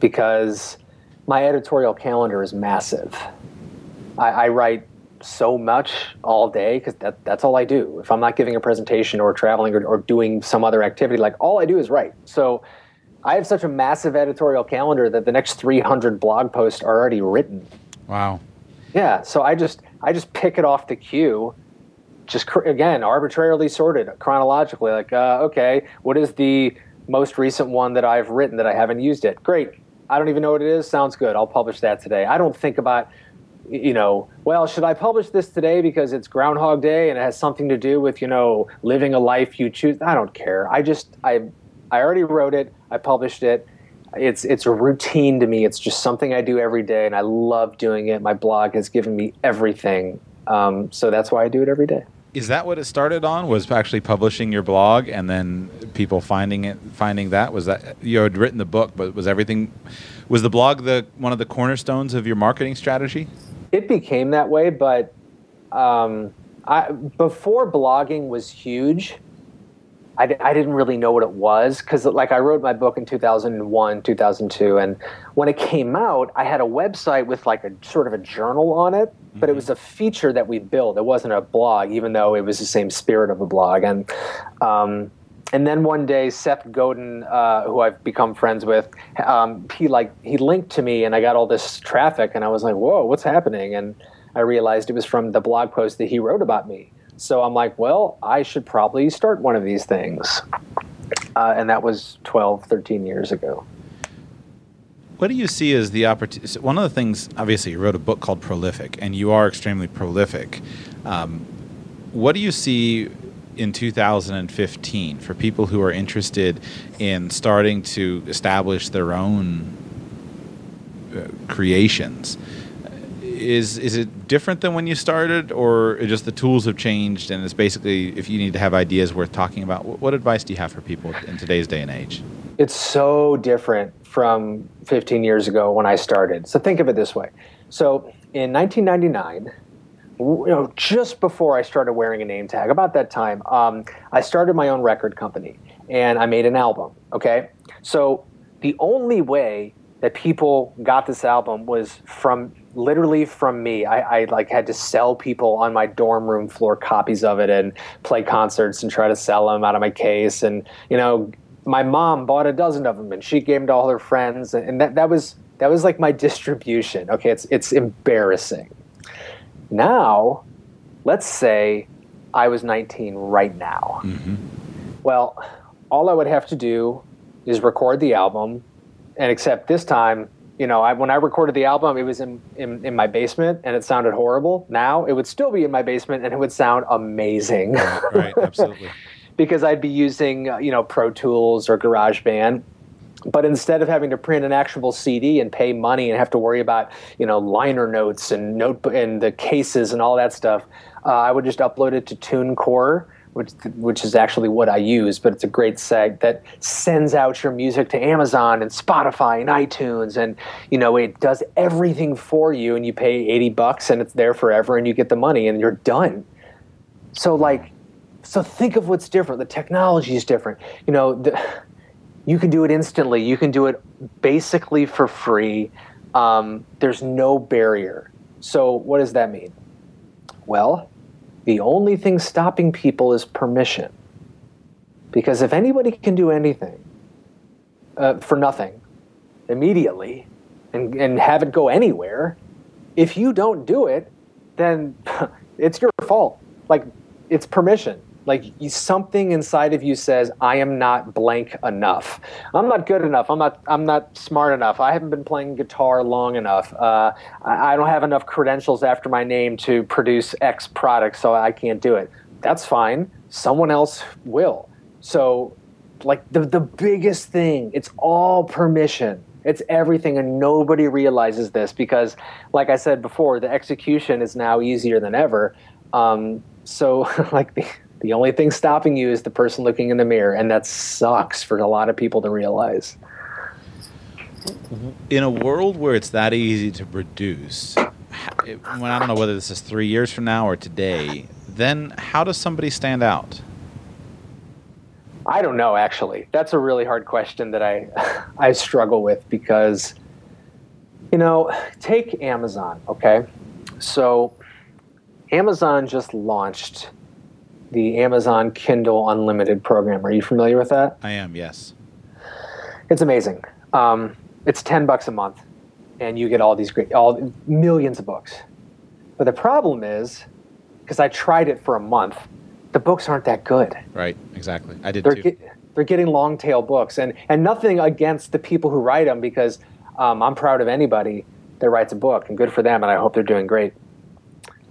S2: because my editorial calendar is massive. I, I write so much all day because that, that's all I do. If I'm not giving a presentation or traveling or, or doing some other activity, like all I do is write. So I have such a massive editorial calendar that the next 300 blog posts are already written.
S1: Wow.
S2: Yeah. So I just I just pick it off the queue, just cr- again arbitrarily sorted chronologically. Like, uh, okay, what is the most recent one that I've written that I haven't used it? Great. I don't even know what it is. Sounds good. I'll publish that today. I don't think about you know, well, should I publish this today because it's Groundhog Day and it has something to do with, you know, living a life you choose? I don't care. I just, I, I already wrote it. I published it. It's, it's a routine to me. It's just something I do every day and I love doing it. My blog has given me everything. Um, so that's why I do it every day.
S1: Is that what it started on? Was actually publishing your blog and then people finding it, finding that? Was that you had written the book, but was everything, was the blog the one of the cornerstones of your marketing strategy?
S2: It became that way, but um, I, before blogging was huge, I, I didn't really know what it was because, like, I wrote my book in 2001, 2002, and when it came out, I had a website with like a sort of a journal on it, but mm-hmm. it was a feature that we built. It wasn't a blog, even though it was the same spirit of a blog. And um, and then one day Seth Godin, uh, who I've become friends with, um, he like he linked to me, and I got all this traffic, and I was like, "Whoa, what's happening?" And I realized it was from the blog post that he wrote about me. So I'm like, "Well, I should probably start one of these things," uh, and that was 12, 13 years ago.
S1: What do you see as the opportunity? One of the things, obviously, you wrote a book called Prolific, and you are extremely prolific. Um, what do you see in 2015 for people who are interested in starting to establish their own uh, creations. Is is it different than when you started or just the tools have changed and it's basically if you need to have ideas worth talking about what, what advice do you have for people in today's day and age?
S2: It's so different from 15 years ago when i started. So think of it this way. So in 1999 you know, just before I started wearing a name tag, about that time, um, I started my own record company and I made an album. Okay, so the only way that people got this album was from literally from me. I, I, like had to sell people on my dorm room floor copies of it and play concerts and try to sell them out of my case. And you know, my mom bought a dozen of them and she gave them to all her friends. And that that was that was like my distribution. Okay, it's it's embarrassing. Now, let's say I was 19 right now. Mm-hmm. Well, all I would have to do is record the album, and except this time, you know, I, when I recorded the album, it was in, in, in my basement and it sounded horrible. Now it would still be in my basement and it would sound amazing.
S1: right, absolutely.
S2: because I'd be using, uh, you know, Pro Tools or GarageBand but instead of having to print an actual CD and pay money and have to worry about you know liner notes and notebook and the cases and all that stuff, uh, I would just upload it to TuneCore, which which is actually what I use. But it's a great site that sends out your music to Amazon and Spotify and iTunes, and you know it does everything for you, and you pay eighty bucks and it's there forever, and you get the money and you're done. So like, so think of what's different. The technology is different. You know the you can do it instantly. You can do it basically for free. Um, there's no barrier. So, what does that mean? Well, the only thing stopping people is permission. Because if anybody can do anything uh, for nothing immediately and, and have it go anywhere, if you don't do it, then it's your fault. Like, it's permission. Like something inside of you says, "I am not blank enough. I'm not good enough. I'm not. I'm not smart enough. I haven't been playing guitar long enough. Uh, I, I don't have enough credentials after my name to produce X product, so I can't do it." That's fine. Someone else will. So, like the the biggest thing, it's all permission. It's everything, and nobody realizes this because, like I said before, the execution is now easier than ever. Um, so, like the the only thing stopping you is the person looking in the mirror, and that sucks for a lot of people to realize. Mm-hmm.
S1: In a world where it's that easy to produce, when I don't know whether this is three years from now or today, then how does somebody stand out?
S2: I don't know. Actually, that's a really hard question that I I struggle with because you know, take Amazon. Okay, so Amazon just launched the Amazon Kindle Unlimited program. Are you familiar with that?
S1: I am, yes.
S2: It's amazing. Um, it's ten bucks a month, and you get all these great, all millions of books. But the problem is, because I tried it for a month, the books aren't that good.
S1: Right, exactly. I did
S2: they're
S1: too.
S2: Get, they're getting long tail books, and and nothing against the people who write them, because um, I'm proud of anybody that writes a book, and good for them, and I hope they're doing great.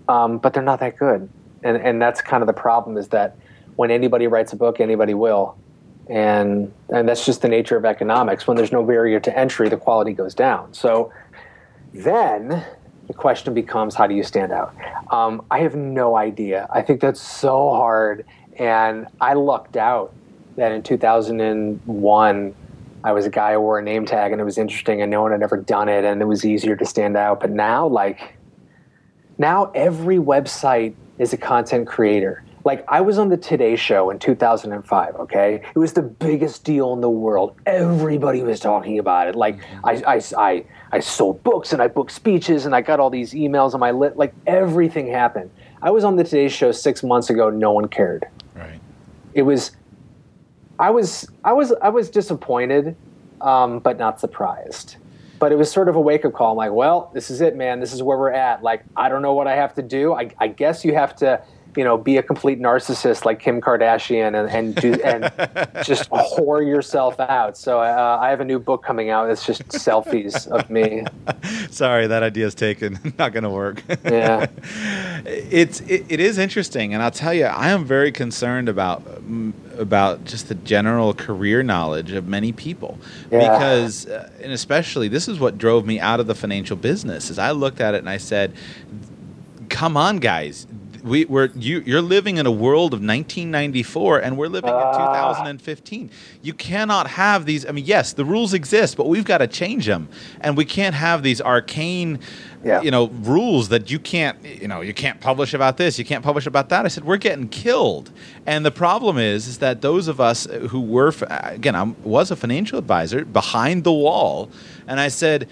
S2: Um, but they're not that good and and that's kind of the problem is that when anybody writes a book, anybody will, and and that's just the nature of economics. When there's no barrier to entry, the quality goes down. So then the question becomes, how do you stand out? Um, I have no idea. I think that's so hard, and I lucked out that in 2001. I was a guy who wore a name tag and it was interesting and no one had ever done it and it was easier to stand out. But now, like, now every website is a content creator. Like I was on the Today Show in 2005. Okay, it was the biggest deal in the world. Everybody was talking about it. Like I, I, I, I sold books and I booked speeches and I got all these emails on my lit. Like everything happened. I was on the Today Show six months ago. No one cared.
S1: Right.
S2: It was. I was. I was. I was disappointed, um, but not surprised but it was sort of a wake up call. I'm like, well, this is it, man. This is where we're at. Like, I don't know what I have to do. I, I guess you have to, you know, be a complete narcissist like Kim Kardashian and and do and just whore yourself out. So uh, I have a new book coming out. It's just selfies of me.
S1: Sorry, that idea is taken. Not going to work.
S2: Yeah,
S1: it's it, it is interesting, and I'll tell you, I am very concerned about about just the general career knowledge of many people yeah. because uh, and especially this is what drove me out of the financial business is i looked at it and i said come on guys we, we're you, you're living in a world of 1994 and we're living uh. in ah. 2015 you cannot have these i mean yes the rules exist but we've got to change them and we can't have these arcane yeah. you know rules that you can't you know you can't publish about this you can't publish about that i said we're getting killed and the problem is is that those of us who were again i was a financial advisor behind the wall and i said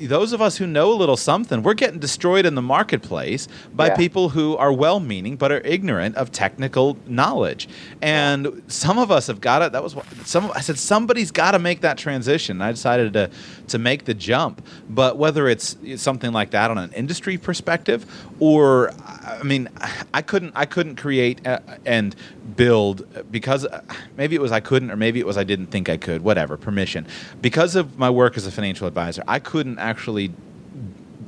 S1: those of us who know a little something we're getting destroyed in the marketplace by yeah. people who are well meaning but are ignorant of technical knowledge and yeah. some of us have got it that was what some i said somebody's got to make that transition i decided to to make the jump but whether it's something like that on an industry perspective, or I mean, I couldn't I couldn't create uh, and build because uh, maybe it was I couldn't, or maybe it was I didn't think I could. Whatever permission, because of my work as a financial advisor, I couldn't actually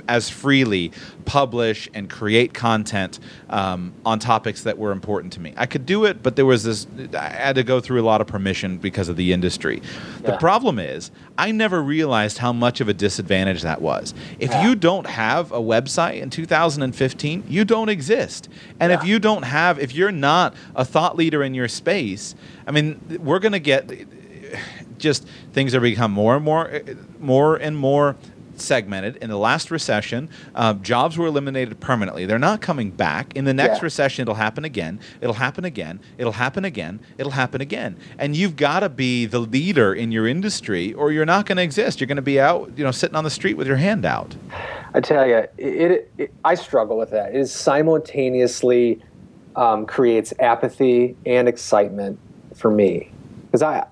S1: as freely publish and create content um, on topics that were important to me. I could do it, but there was this, I had to go through a lot of permission because of the industry. Yeah. The problem is, I never realized how much of a disadvantage that was. If yeah. you don't have a website in 2015, you don't exist. And yeah. if you don't have, if you're not a thought leader in your space, I mean, we're going to get just things are become more and more more and more segmented. In the last recession, uh, jobs were eliminated permanently. They're not coming back. In the next yeah. recession, it'll happen again. It'll happen again. It'll happen again. It'll happen again. And you've got to be the leader in your industry, or you're not going to exist. You're going to be out, you know, sitting on the street with your hand out.
S2: I tell you, it, it, it I struggle with that. It simultaneously um, creates apathy and excitement for me because I,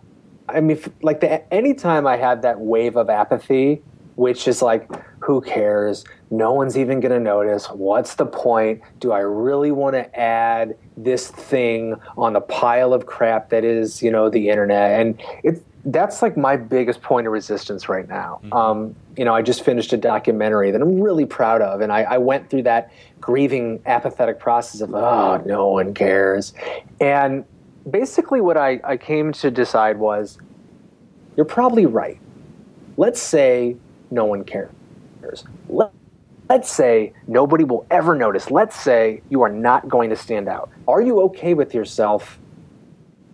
S2: I mean, like the anytime I had that wave of apathy which is like, Who cares? No one's even going to notice. What's the point? Do I really want to add this thing on the pile of crap that is, you know, the internet? And it's that's like my biggest point of resistance right now. Mm-hmm. Um, you know, I just finished a documentary that I'm really proud of, and I, I, went through that grieving, apathetic process of, oh, no one cares. And basically, what I, I came to decide was, you're probably right. Let's say no one cares. Let, let's say nobody will ever notice. Let's say you are not going to stand out. Are you okay with yourself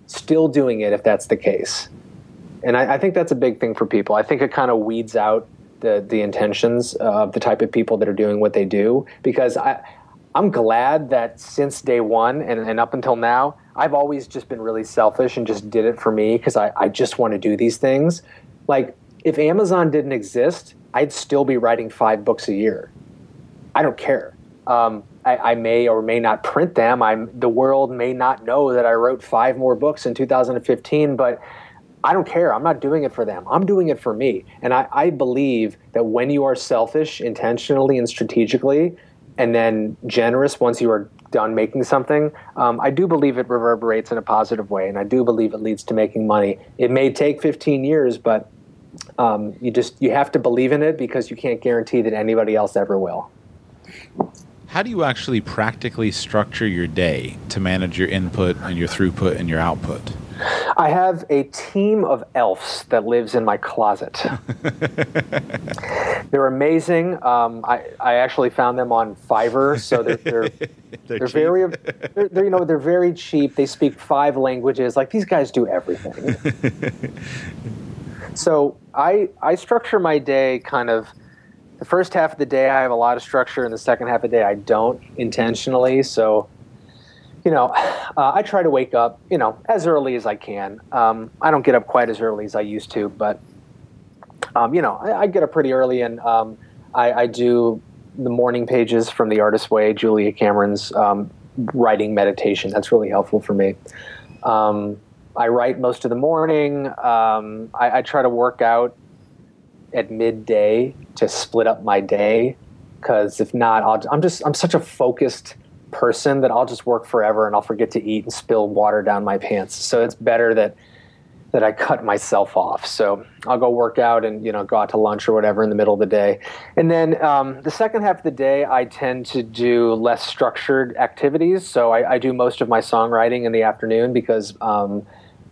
S2: still doing it if that's the case? and I, I, think that's a big thing for people. I think it kind of weeds out the the intentions of the type of people that are doing what they do because I. I'm glad that since day one and, and up until now, I've always just been really selfish and just did it for me because I, I just want to do these things. Like, if Amazon didn't exist, I'd still be writing five books a year. I don't care. Um, I, I, may or may not print them. I'm the world may not know that I wrote five more books in 2015, but I don't care. I'm not doing it for them. I'm doing it for me. And I, I believe that when you are selfish intentionally and strategically, and then generous once you are done making something, um, I do believe it reverberates in a positive way, and I do believe it leads to making money. It may take 15 years, but um, you just you have to believe in it because you can't guarantee that anybody else ever will.
S1: How do you actually practically structure your day to manage your input and your throughput and your output?
S2: I have a team of elves that lives in my closet. they're amazing. Um, I, I actually found them on Fiverr, so they're they're, they're, they're very they're, they're, you know they're very cheap. They speak five languages. Like these guys do everything. so I I structure my day kind of. The first half of the day, I have a lot of structure, and the second half of the day, I don't intentionally. So you know, uh, I try to wake up, you know, as early as I can. Um, I don't get up quite as early as I used to, but, um, you know, I, I, get up pretty early and um, I, I, do the morning pages from The Artist's Way, Julia Cameron's um, writing meditation. That's really helpful for me. Um, I write most of the morning. Um, I, I try to work out at midday to split up my day because if not, I'll, I'm just, I'm such a focused person that I'll just work forever and I'll forget to eat and spill water down my pants. So it's better that that I cut myself off. So I'll go work out and you know go out to lunch or whatever in the middle of the day. And then um, the second half of the day, I tend to do less structured activities. So I, I do most of my songwriting in the afternoon because um,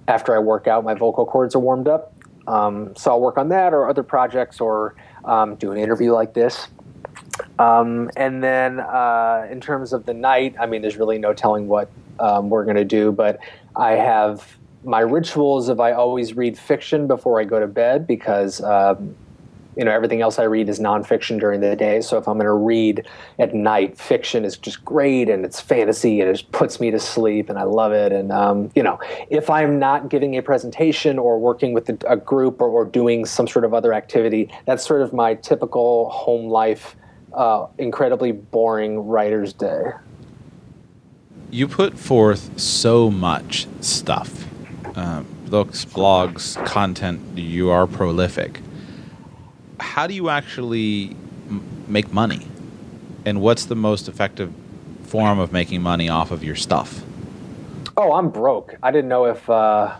S2: after I work out, my vocal cords are warmed up. Um, so I'll work on that or other projects or um, do an interview like this. Um, and then uh, in terms of the night, I mean, there's really no telling what um, we're going to do, but I have my rituals of I always read fiction before I go to bed because. Um, you know everything else I read is nonfiction during the day. So if I'm going to read at night, fiction is just great and it's fantasy and it puts me to sleep and I love it. And um, you know, if I'm not giving a presentation or working with a, a group or, or, doing some sort of other activity, that's sort of my typical home life uh, incredibly boring writer's day.
S1: You put forth so much stuff um, books, blogs, content. You are prolific. How do you actually m- make money? And what's the most effective form of making money off of your stuff?
S2: Oh, I'm broke. I didn't know if uh,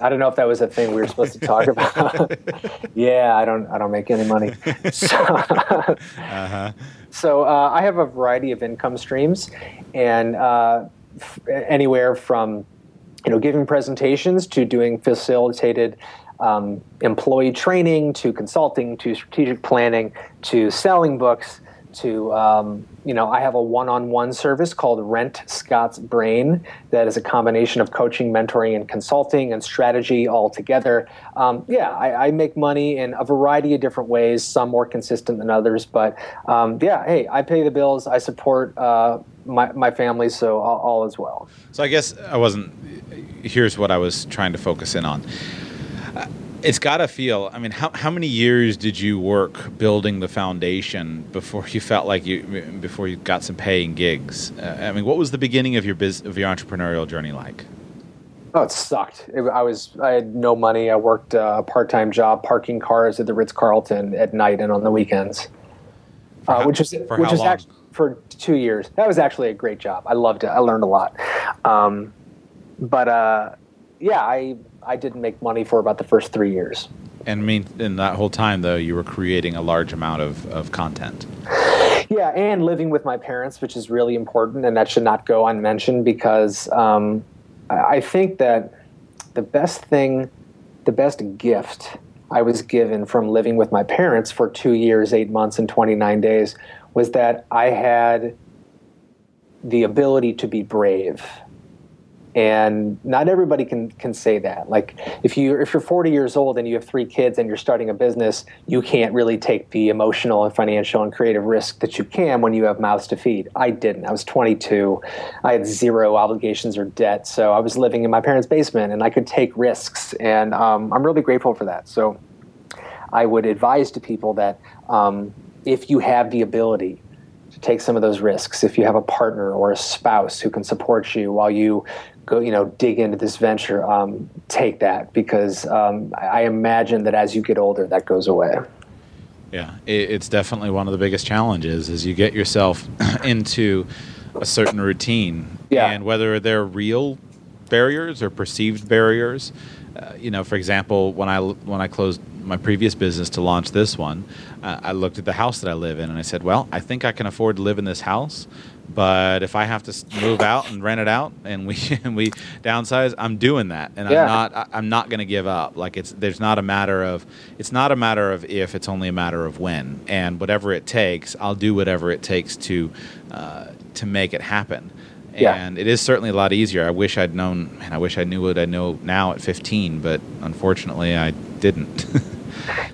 S2: I don't know if that was a thing we were supposed to talk about. yeah, I don't. I don't make any money. So, uh-huh. so uh, I have a variety of income streams, and uh, f- anywhere from you know giving presentations to doing facilitated um, employee training to consulting to strategic planning to selling books to um, you know i have a one-on-one service called rent scott's brain that is a combination of coaching mentoring and consulting and strategy all together. Um, yeah I, I, make money in a variety of different ways some more consistent than others but um, yeah hey i pay the bills i support uh, my, my family so all, all as well.
S1: So i guess i wasn't here's what i was trying to focus in on it's got to feel. I mean, how how many years did you work building the foundation before you felt like you before you got some paying gigs? Uh, I mean, what was the beginning of your biz, of your entrepreneurial journey like?
S2: Oh, it sucked. It, I was I had no money. I worked a part time job parking cars at the Ritz Carlton at night and on the weekends, uh,
S1: how-
S2: which was
S1: for
S2: which is
S1: long?
S2: actually for two years. That was actually a great job. I loved it. I learned a lot. Um, but uh, yeah, I I didn't make money for about the first three years.
S1: And I mean, in that whole time, though, you were creating a large amount of, of content.
S2: Yeah, and living with my parents, which is really important, and that should not go unmentioned because um, I I think that the best thing, the best gift I was given from living with my parents for two years, eight months, and 29 days was that I had the ability to be brave. And not everybody can, can say that. Like if you if you're 40 years old and you have three kids and you're starting a business, you can't really take the emotional and financial and creative risk that you can when you have mouths to feed. I didn't. I was 22. I had zero obligations or debt, so I was living in my parents' basement and I could take risks. And um, I'm really grateful for that. So I would advise to people that um, if you have the ability to take some of those risks, if you have a partner or a spouse who can support you while you go, you know, dig into this venture, um, take that because um, I imagine that as you get older, that goes away.
S1: Yeah, it's definitely one of the biggest challenges is you get yourself into a certain routine,
S2: Yeah.
S1: and whether they're real barriers or perceived barriers. Uh, you know, for example, when I when I closed my previous business to launch this one, uh, I looked at the house that I live in and I said, "Well, I think I can afford to live in this house." But if I have to move out and rent it out, and we and we downsize, I'm doing that, and
S2: Yeah.
S1: I'm not I'm not going to give up. Like it's there's not a matter of it's not a matter of if, it's only a matter of when. And whatever it takes, I'll do whatever it takes to uh, to make it happen.
S2: Yeah.
S1: And it is certainly a lot easier. I wish I'd known, and I wish I knew what I know now at 15, but unfortunately, I didn't.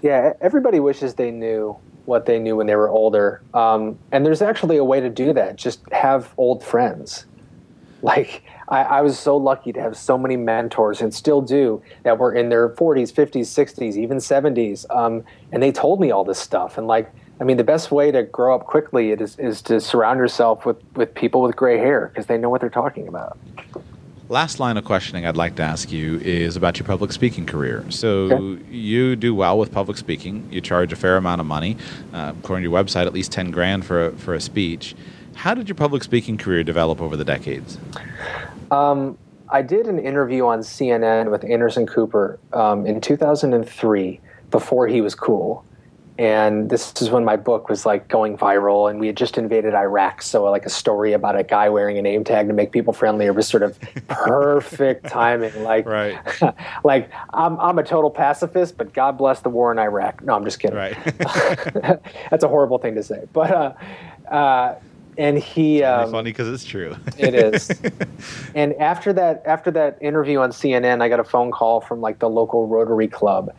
S2: Yeah, everybody wishes they knew what they knew when they were older. Um, and there's actually a way to do that. Just have old friends. Like, I, I was so lucky to have so many mentors and still do that were in their 40s, 50s, 60s, even 70s. Um, and they told me all this stuff. And, like, I mean, the best way to grow up quickly is, is to surround yourself with, with people with gray hair because they know what they're talking about.
S1: Last line of questioning I'd like to ask you is about your public speaking career. So
S2: Okay.
S1: you do well with public speaking. You charge a fair amount of money, uh, according to your website, at least ten grand for a, for a speech. How did your public speaking career develop over the decades?
S2: Um, I did an interview on CNN with Anderson Cooper um, in 2003 before he was cool. And this is when my book was like going viral, and we had just invaded Iraq. So, like a story about a guy wearing a name tag to make people friendlier was sort of perfect timing. Like,
S1: Right.
S2: like I'm, I'm a total pacifist, but God bless the war in Iraq. No, I'm just kidding.
S1: Right.
S2: That's a horrible thing to say. But, uh, uh, and he. Um,
S1: funny because it's true.
S2: it is. and after that, after that interview on CNN, I got a phone call from like the local Rotary Club.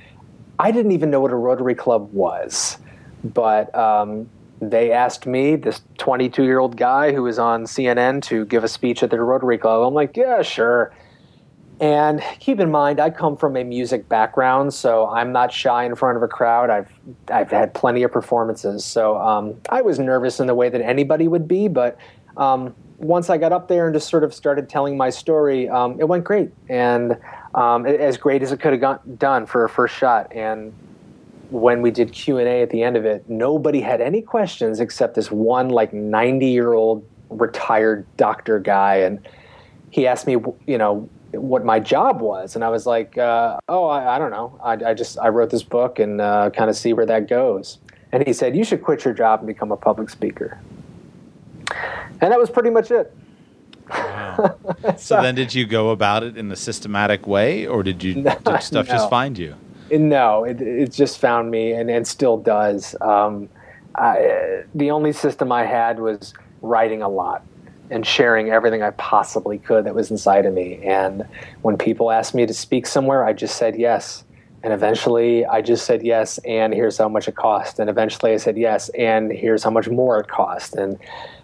S2: I didn't even know what a Rotary Club was, but um, they asked me, this 22 year old guy who was on CNN, to give a speech at their Rotary Club. I'm like, yeah, sure. And keep in mind, I come from a music background, so I'm not shy in front of a crowd. I've I've had plenty of performances, so um, I was nervous in the way that anybody would be. But um, once I got up there and just sort of started telling my story, um, it went great, and um, as great as it could have got done for a first shot. And when we did Q and A at the end of it, nobody had any questions except this one like 90 year old retired doctor guy, and he asked me, you know, what my job was, and I was like, uh, "Oh, I, I don't know. I, I just I wrote this book and uh, kind of see where that goes." And he said, "You should quit your job and become a public speaker." And that was pretty much it.
S1: Wow. so then, did you go about it in a systematic way, or did you
S2: No,
S1: did stuff
S2: no.
S1: just find you?
S2: No, it, it just found me and, and still does. Um, I, the only system I had was writing a lot and sharing everything I possibly could that was inside of me. And when people asked me to speak somewhere, I just said yes. And eventually I just said yes, and here's how much it cost. And eventually I said yes, and here's how much more it cost. And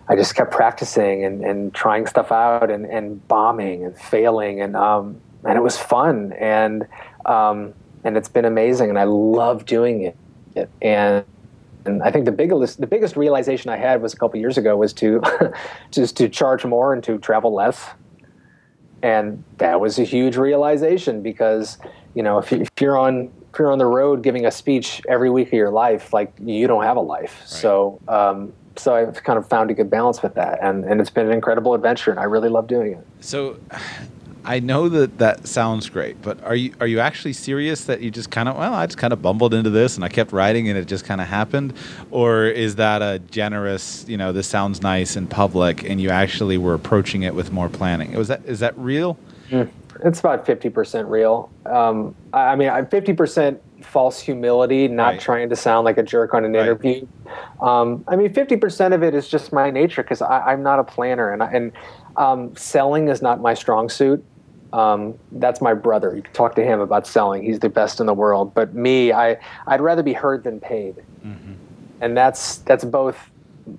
S2: I just kept practicing and, and trying stuff out and, and bombing and failing. And, um, and it was fun. And, um, and it's been amazing. And I love doing it. it. And, and I think the biggest, the biggest realization I had was a couple years ago was to just to charge more and to travel less. and that was a huge realization because you know if, you, if you're on if you're on the road giving a speech every week of your life, like you don't have a life. Right. So, um, so I've kind of found a good balance with that, and and it's been an incredible adventure, and I really love doing it.
S1: So, I know that that sounds great, but are you are you actually serious that you just kind of well, I just kind of bumbled into this and I kept writing and it just kind of happened, or is that a generous, you know, this sounds nice in public, and you actually were approaching it with more planning? Was that is that real?
S2: Mm. It's about fifty percent real. Um, I, mean I mean, fifty percent false humility, not right. trying to sound like a jerk on an right. interview. Um, I mean, fifty percent of it is just my nature because I'm not a planner, and I, and um, selling is not my strong suit. Um, that's my brother. You can talk to him about selling. He's the best in the world. But me, I I'd rather be heard than paid, mm-hmm. and that's that's both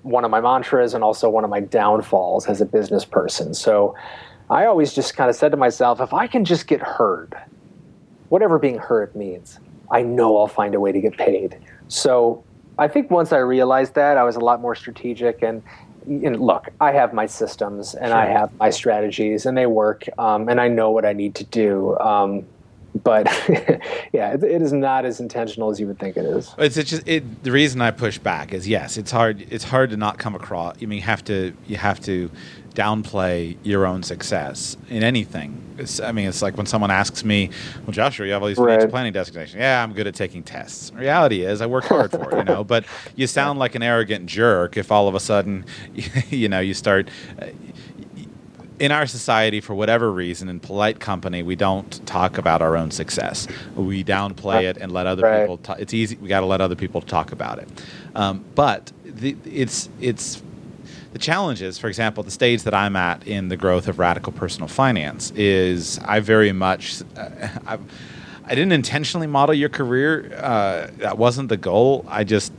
S2: one of my mantras and also one of my downfalls as a business person. So I always just kind of said to myself, if I can just get heard, whatever being heard means, I know I'll find a way to get paid. So I think once I realized that, I was a lot more strategic. And, and look, I have my systems and sure. I have my strategies, and they work, um, and I know what I need to do. Um, but yeah, it, it is not as intentional as you would think it is.
S1: It's, it's just it, the reason I push back is yes, it's hard. It's hard to not come across. I mean, you have to you have to downplay your own success in anything. It's, I mean, it's like when someone asks me, "Well, Joshua, you have all these right. planning designations." Yeah, I'm good at taking tests. The reality is, I work hard for it, you know. But you sound like an arrogant jerk if all of a sudden, you know, you start. Uh, in our society, for whatever reason, in polite company, we don't talk about our own success. We downplay it and let other right. people. T- it's easy. We got to let other people talk about it. Um, but the, it's it's the challenge is, for example, the stage that I'm at in the growth of radical personal finance is I very much. Uh, I, I didn't intentionally model your career. Uh, that wasn't the goal. I just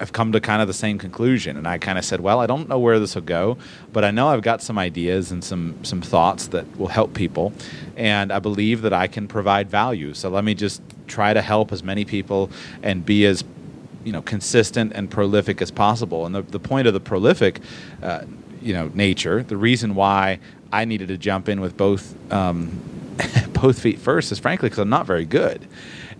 S1: I've come to kind of the same conclusion, and I kind of said, well, I don't know where this will go, but I know I've got some ideas and some some thoughts that will help people, and I believe that I can provide value. So let me just try to help as many people and be as you know consistent and prolific as possible. And the, the point of the prolific, uh, you know, nature, the reason why I needed to jump in with both um, both feet first is frankly because I'm not very good.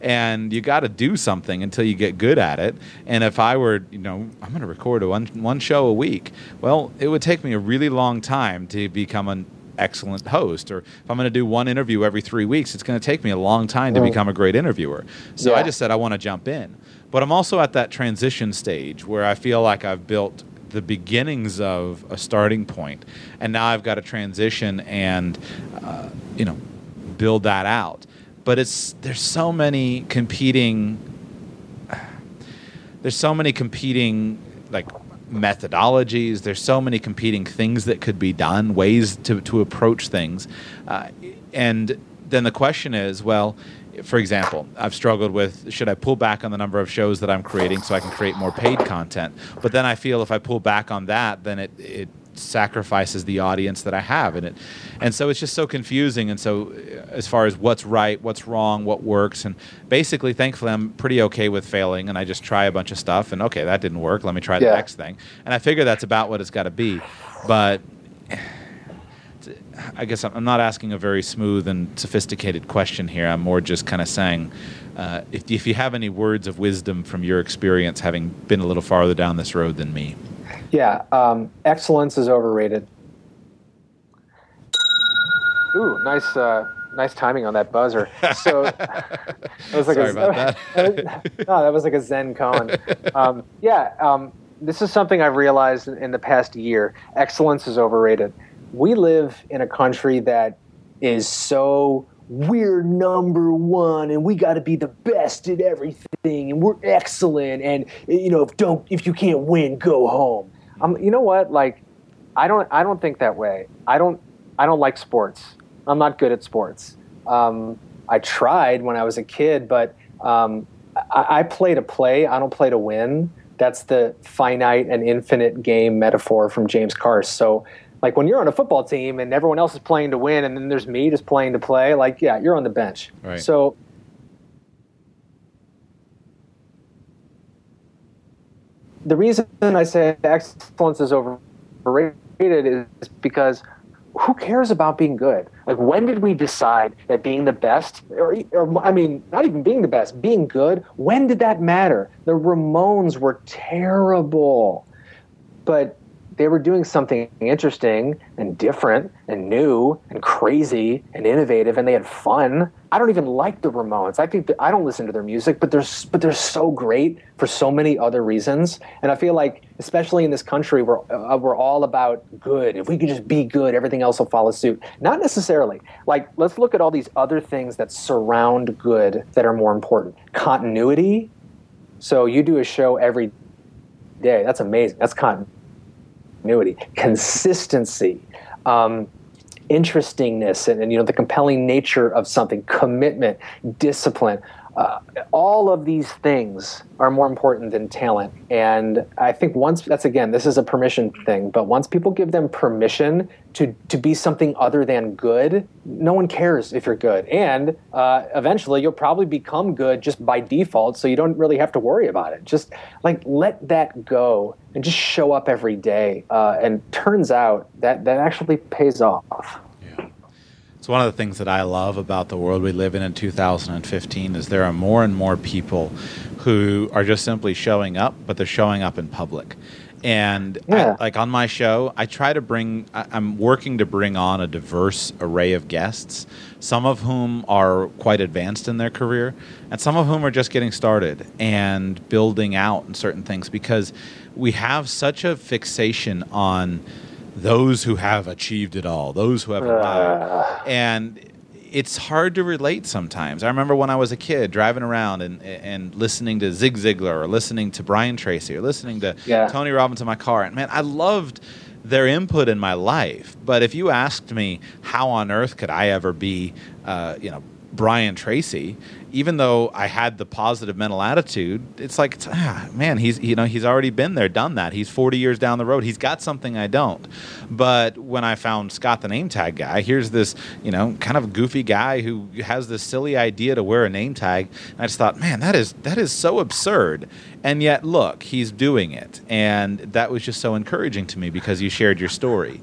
S1: And you got to do something until you get good at it. And if I were, you know, I'm going to record one one show a week. Well, it would take me a really long time to become an excellent host. Or if I'm going to do one interview every three weeks, it's going to take me a long time to become a great interviewer. So yeah. I just said I want to jump in. But I'm also at that transition stage where I feel like I've built the beginnings of a starting point, and now I've got to transition and uh, you know build that out. But it's there's so many competing there's so many competing like methodologies. There's so many competing things that could be done, ways to to approach things, uh, and then the question is, well, for example, I've struggled with should I pull back on the number of shows that I'm creating so I can create more paid content? But then I feel if I pull back on that, then it, it sacrifices the audience that I have in it. And so it's just so confusing. And so, uh, as far as what's right, what's wrong, what works, and basically, thankfully, I'm pretty okay with failing. And I just try a bunch of stuff, and okay, that didn't work. Let me try the next thing. And I figure that's about what it's got to be. But I guess I'm not asking a very smooth and sophisticated question here. I'm more just kind of saying, uh, if, if you have any words of wisdom from your experience, having been a little farther down this road than me.
S2: Yeah, um, excellence is overrated. Ooh, nice, uh, nice timing on that buzzer. So that was like
S1: Sorry a, about
S2: that. no, that was like a Zen koan. Um, yeah, um, this is something I've realized in, in the past year. Excellence is overrated we live in a country that is so we're number one and we got to be the best at everything and we're excellent and you know if don't if you can't win go home. Um, you know what? Like i don't i don't think that way. I don't i don't like sports. I'm not good at sports. Um, i tried when i was a kid but um, I, I play to play. I don't play to win. That's the finite and infinite game metaphor from james carse so like when you're on a football team and everyone else is playing to win, and then there's me just playing to play. Like, yeah, you're on the bench.
S1: Right.
S2: So the reason I say excellence is overrated is because who cares about being good? Like, when did we decide that being the best, or, or, I mean, not even being the best, being good, when did that matter? The Ramones were terrible, but they were doing something interesting and different and new and crazy and innovative and they had fun. I don't even like the Ramones. I think I don't listen to their music, but they're but they're so great for so many other reasons. And I feel like, especially in this country, we're uh, we're all about good. If we could just be good, everything else will follow suit. Not necessarily. Like let's look at all these other things that surround good that are more important. Continuity. So you do a show every day. That's amazing. That's continuity continuity, consistency, um, interestingness, and, and, you know the compelling nature of something, commitment, discipline. Uh, all of these things are more important than talent. And I think once that's again, this is a permission thing, but once people give them permission to to be something other than good, no one cares if you're good. And uh, eventually, you'll probably become good just by default, so you don't really have to worry about it. Just like let that go and just show up every day. Uh, and turns out that that actually pays off.
S1: It's one of the things that I love about the world we live in in 2015 is there are more and more people who are just simply showing up, but they're showing up in public. And yeah. I, like on my show, I try to bring. I, I'm working to bring on a diverse array of guests, some of whom are quite advanced in their career, and some of whom are just getting started and building out in certain things because we have such a fixation on those who have achieved it all, those who have arrived. Uh. And it's hard to relate sometimes. I remember when I was a kid driving around and, and listening to Zig Ziglar or listening to Brian Tracy or listening to yeah. Tony Robbins in my car. And man, I loved their input in my life. But if you asked me how on earth could I ever be, uh, you know, Brian Tracy, even though I had the positive mental attitude, it's like, ah, man, he's you know he's already been there, done that. He's 40 years down the road. He's got something I don't. But when I found Scott, the name tag guy, here's this you know kind of goofy guy who has this silly idea to wear a name tag. And I just thought, man, that is that is so absurd. And yet, look, he's doing it, and that was just so encouraging to me because you shared your story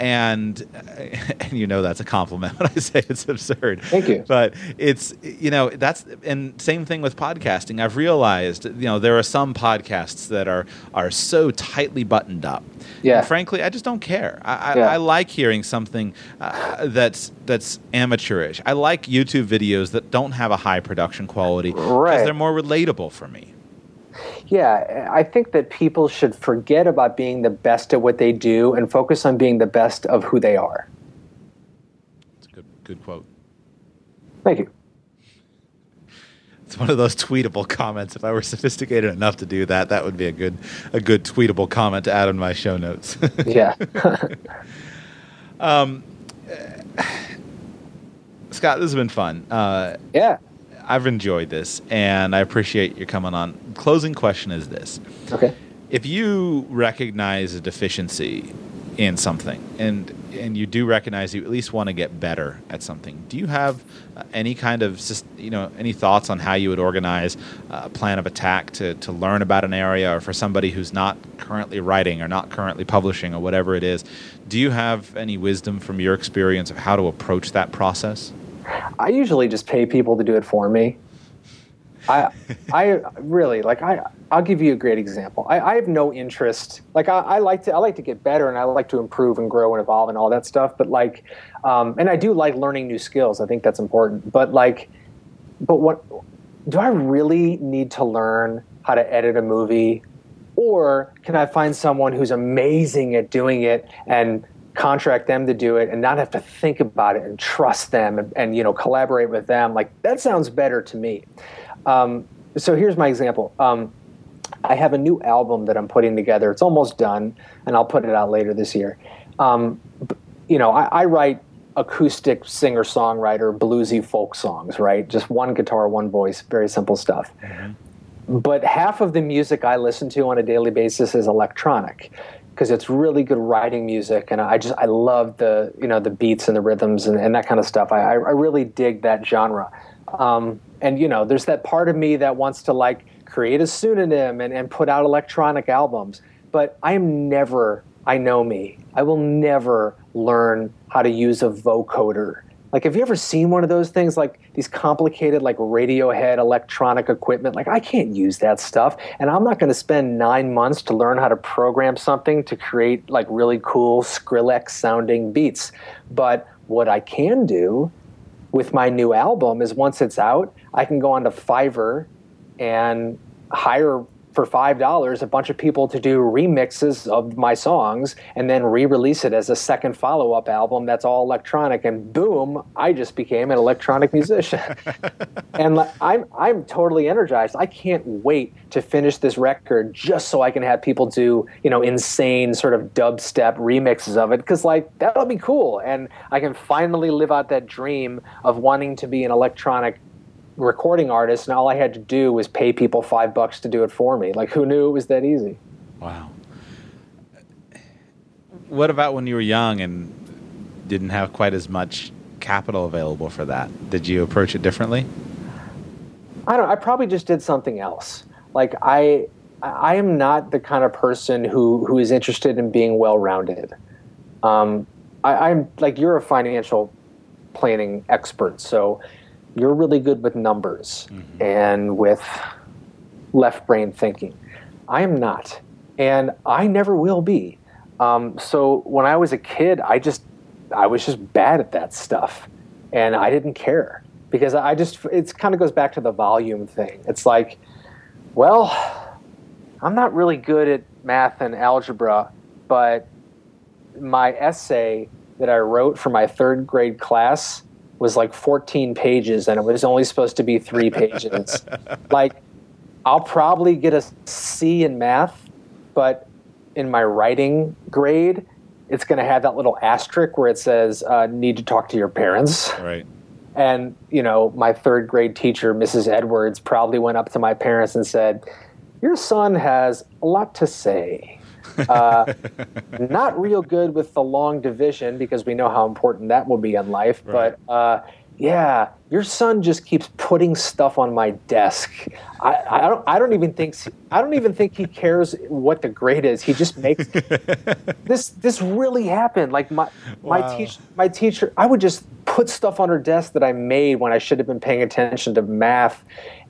S1: and and you know that's a compliment when I say it's absurd.
S2: Thank you.
S1: But it's you know that's and same thing with podcasting. I've realized you know there are some podcasts that are are so tightly buttoned up.
S2: Yeah.
S1: And frankly, I just don't care. I, yeah. I, I like hearing something uh, that's that's amateurish. I like YouTube videos that don't have a high production quality because
S2: right.
S1: they're more relatable for me.
S2: Yeah, I think that people should forget about being the best at what they do and focus on being the best of who they are.
S1: It's a good, good quote.
S2: Thank you.
S1: It's one of those tweetable comments. If I were sophisticated enough to do that, that would be a good, a good tweetable comment to add in my show notes.
S2: yeah.
S1: um, Scott, this has been fun. Uh,
S2: yeah.
S1: I've enjoyed this, and I appreciate you coming on. Closing question is this:
S2: Okay.
S1: If you recognize a deficiency in something, and and you do recognize you at least want to get better at something, do you have uh, any kind of you know any thoughts on how you would organize a plan of attack to to learn about an area, or for somebody who's not currently writing or not currently publishing or whatever it is? Do you have any wisdom from your experience of how to approach that process?
S2: I usually just pay people to do it for me. I, I really like. I, I'll give you a great example. I, I have no interest. Like, I, I, like to, I like to get better, and I like to improve and grow and evolve and all that stuff. But like, um, and I do like learning new skills. I think that's important. But like, but what do I really need to learn how to edit a movie, or can I find someone who's amazing at doing it and contract them to do it and not have to think about it and trust them and, and you know collaborate with them. Like that sounds better to me. Um, so here's my example. Um, i have a new album that i'm putting together. It's almost done and i'll put it out later this year. Um, you know I, I write acoustic singer songwriter bluesy folk songs right? Just one guitar one voice very simple stuff. Mm-hmm. but half of the music i listen to on a daily basis is electronic because it's really good writing music, and I just I love the you know the beats and the rhythms and, and that kind of stuff. I, I really dig that genre, um, and you know there's that part of me that wants to like create a pseudonym and, and put out electronic albums, but I am never I know me. I will never learn how to use a vocoder. Like, have you ever seen one of those things, like these complicated, like Radiohead electronic equipment? Like, I can't use that stuff. And I'm not going to spend nine months to learn how to program something to create like really cool Skrillex sounding beats. But what I can do with my new album is once it's out, I can go onto Fiverr and hire for five dollars a bunch of people to do remixes of my songs and then re-release it as a second follow-up album that's all electronic. And boom i just became an electronic musician. And i'm i'm totally energized. I can't wait to finish this record just so i can have people do you know insane sort of dubstep remixes of it. Because like that'll be cool. And i can finally live out that dream of wanting to be an electronic recording artist, and all I had to do was pay people five bucks to do it for me. Like, who knew it was that easy?
S1: Wow. What about when you were young and didn't have quite as much capital available for that? Did you approach it differently?
S2: I don't. I probably just did something else. Like I, I am not the kind of person who who is interested in being well rounded. Um, I, I'm like you're a financial planning expert, so you're really good with numbers mm-hmm. and with left brain thinking. I am not, and I never will be. Um, so when I was a kid, I just I was just bad at that stuff, and I didn't care because I just it kind of goes back to the volume thing. It's like, well, I'm not really good at math and algebra, but my essay that I wrote for my third grade class was like 14 pages and it was only supposed to be three pages. like, I'll probably get a C in math, but in my writing grade, it's going to have that little asterisk where it says, uh, need to talk to your parents.
S1: Right.
S2: And, you know, my third grade teacher, Mrs. Edwards, probably went up to my parents and said, Your son has a lot to say. Uh, not real good with the long division because we know how important that will be in life. Right. But uh, yeah, your son just keeps putting stuff on my desk. I, I, don't. I don't even think. I don't even think he cares what the grade is. He just makes this. This really happened. Like my wow. my teacher. My teacher. I would just put stuff on her desk that I made when I should have been paying attention to math,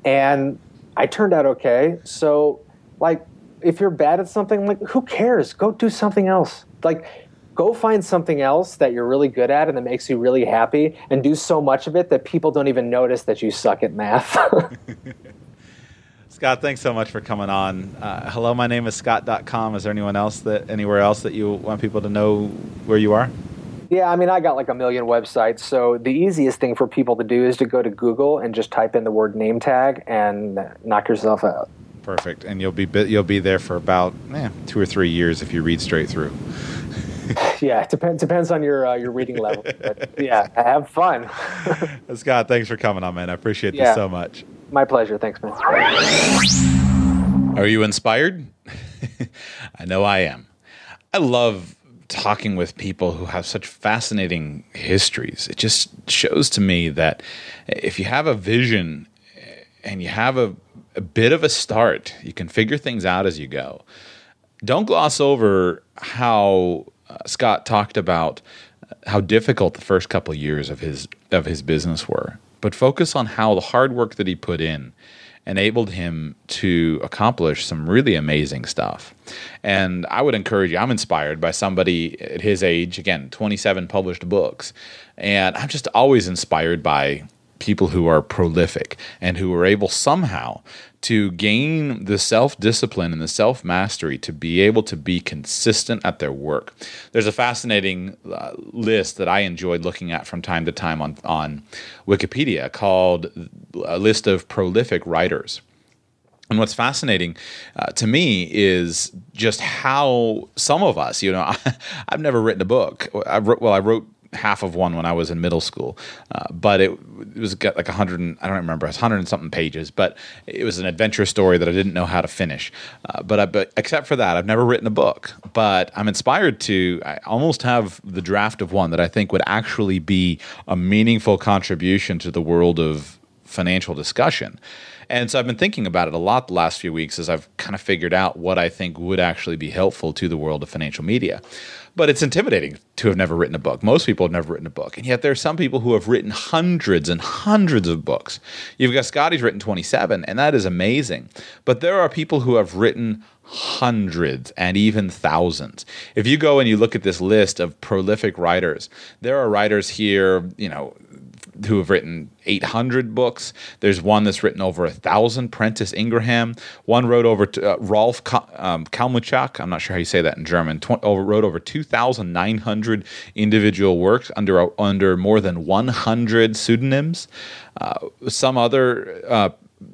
S2: and I turned out okay. So like if you're bad at something, like who cares? Go do something else. Like go find something else that you're really good at and that makes you really happy and do so much of it that people don't even notice that you suck at math.
S1: Scott, thanks so much for coming on. Uh, hello, my name is Scott.com. Is there anyone else that anywhere else that you want people to know where you are?
S2: Yeah, I mean, I got like a million websites. So the easiest thing for people to do is to go to Google and just type in the word name tag and knock yourself out.
S1: Perfect, and you'll be you'll be there for about eh, two or three years if you read straight through.
S2: yeah, it depends depends on your uh, your reading level. But yeah, have fun.
S1: Scott, thanks for coming on, man. I appreciate yeah, this so much.
S2: My pleasure. Thanks, man.
S1: Are you inspired? I know I am. I love talking with people who have such fascinating histories. It just shows to me that if you have a vision and you have a a bit of a start. You can figure things out as you go. Don't gloss over how uh, Scott talked about uh, how difficult the first couple years of his of his business were, but focus on how the hard work that he put in enabled him to accomplish some really amazing stuff. And I would encourage you, I'm inspired by somebody at his age, again, 27 published books. And I'm just always inspired by people who are prolific and who are able somehow to gain the self discipline and the self mastery to be able to be consistent at their work. There's a fascinating uh, list that I enjoyed looking at from time to time on, on Wikipedia called a list of prolific writers. And what's fascinating uh, to me is just how some of us, you know, I, have never written a book. I wrote, well, I wrote half of one when I was in middle school, uh, but it, it was got like a hundred. I don't remember. It's hundred and something pages, but it was an adventure story that I didn't know how to finish. Uh, but I, but except for that, I've never written a book. But I'm inspired to. I almost have the draft of one that I think would actually be a meaningful contribution to the world of financial discussion And so I've been thinking about it a lot the last few weeks as I've kind of figured out what I think would actually be helpful to the world of financial media. But it's intimidating to have never written a book. Most people have never written a book. And yet there are some people who have written hundreds and hundreds of books. You've got Scotty's written 27, and that is amazing. But there are people who have written hundreds and even thousands. If you go and you look at this list of prolific writers, there are writers here, you know, who have written 800 books. There's one that's written over a thousand. Prentice Ingraham. One wrote over to, uh, Rolf um, Kalmuczak. I'm not sure how you say that in German. Tw- over, wrote over 2,900 individual works under under more than 100 pseudonyms. Uh, some other uh,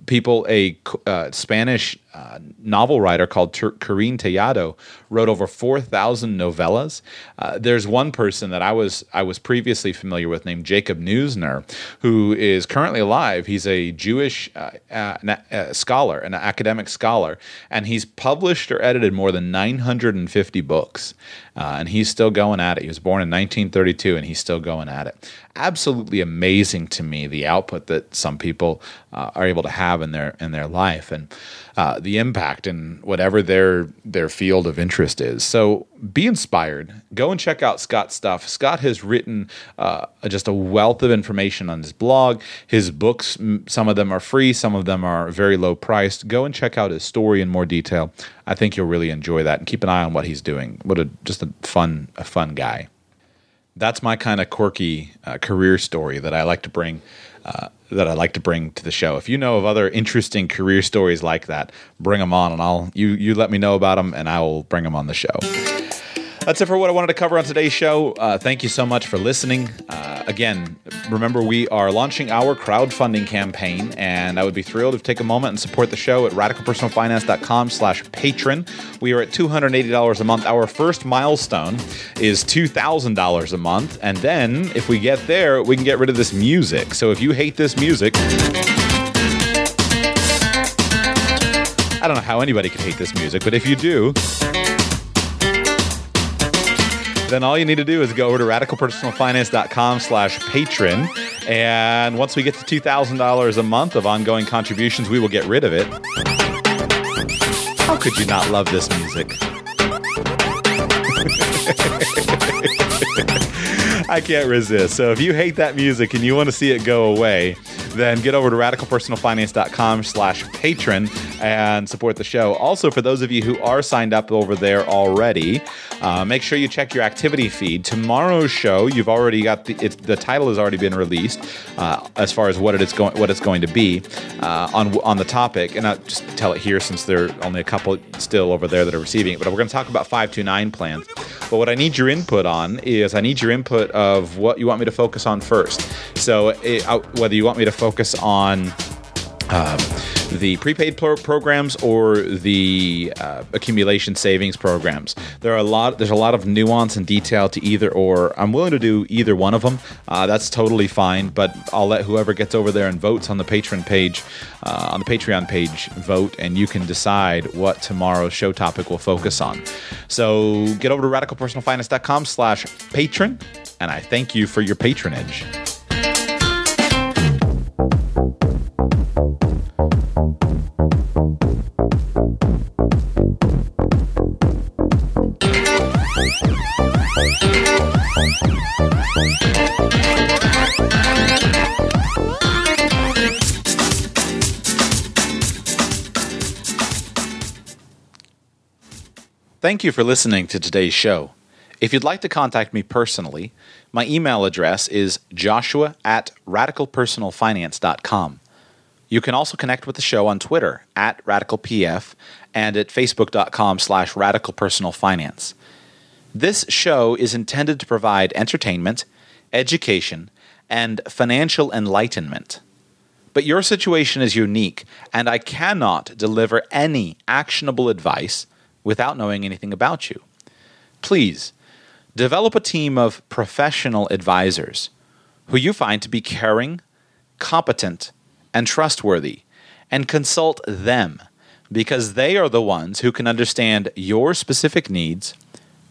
S1: people, a uh, Spanish uh, novel writer called Ter- Tellado wrote over 4,000 novellas. Uh, there's one person that I was I was previously familiar with named Jacob Neusner, who is currently alive. He's a Jewish uh, scholar, an academic scholar, and he's published or edited more than 950 books. Uh, and he's still going at it. He was born in 1932, and he's still going at it. Absolutely amazing to me the output that some people uh, are able to have in their in their life, and uh, the impact in whatever their their field of interest is. So be inspired. Go and check out Scott's stuff. Scott has written uh, just a wealth of information on his blog. His books, some of them are free, some of them are very low priced. Go and check out his story in more detail. I think you'll really enjoy that, and keep an eye on what he's doing. What a just a fun a fun guy. That's my kind of quirky uh, career story that I like to bring uh, that I like to bring to the show. If you know of other interesting career stories like that, bring them on, and I'll you you let me know about them, and I will bring them on the show. That's it for what I wanted to cover on today's show. Uh, thank you so much for listening. Uh, again, remember we are launching our crowdfunding campaign, and I would be thrilled if you take a moment and support the show at radicalpersonalfinance.com slash patron. We are at $280 a month. Our first milestone is $2,000 a month, and then if we get there, we can get rid of this music. So if you hate this music... I don't know how anybody could hate this music, but if you do, then all you need to do is go over to radicalpersonalfinance.com slash patron. And once we get to $2,000 a month of ongoing contributions, we will get rid of it. How could you not love this music? I can't resist. So if you hate that music and you want to see it go away, then get over to radicalpersonalfinance.com slash patron and support the show. Also, for those of you who are signed up over there already, uh, make sure you check your activity feed. Tomorrow's show, you've already got the the title has already been released uh, as far as what it is going what it's going to be uh, on on the topic, and I'll just tell it here since there are only a couple still over there that are receiving it. But we're going to talk about five two nine plans. But what I need your input on is I need your input of what you want me to focus on first. So it, whether you want me to focus on um, the prepaid pro- programs or the uh, accumulation savings programs. There are a lot. There's a lot of nuance and detail to either or. I'm willing to do either one of them. Uh, that's totally fine. But I'll let whoever gets over there and votes on the Patreon page, uh, on the Patreon page, vote, and you can decide what tomorrow's show topic will focus on. So get over to radicalpersonalfinance.com/patron, and I thank you for your patronage. Thank you for listening to today's show. If you'd like to contact me personally, my email address is joshua at radicalpersonalfinance.com. You can also connect with the show on Twitter at radicalpf and at facebook.com slash radicalpersonalfinance. This show is intended to provide entertainment, education, and financial enlightenment. But your situation is unique, and I cannot deliver any actionable advice without knowing anything about you. Please develop a team of professional advisors who you find to be caring, competent, and trustworthy, and consult them because they are the ones who can understand your specific needs,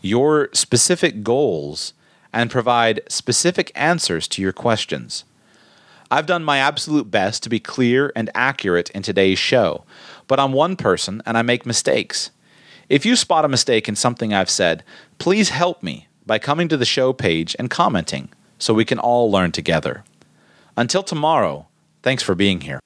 S1: your specific goals, and provide specific answers to your questions. I've done my absolute best to be clear and accurate in today's show, but I'm one person and I make mistakes. If you spot a mistake in something I've said, please help me by coming to the show page and commenting so we can all learn together. Until tomorrow, thanks for being here.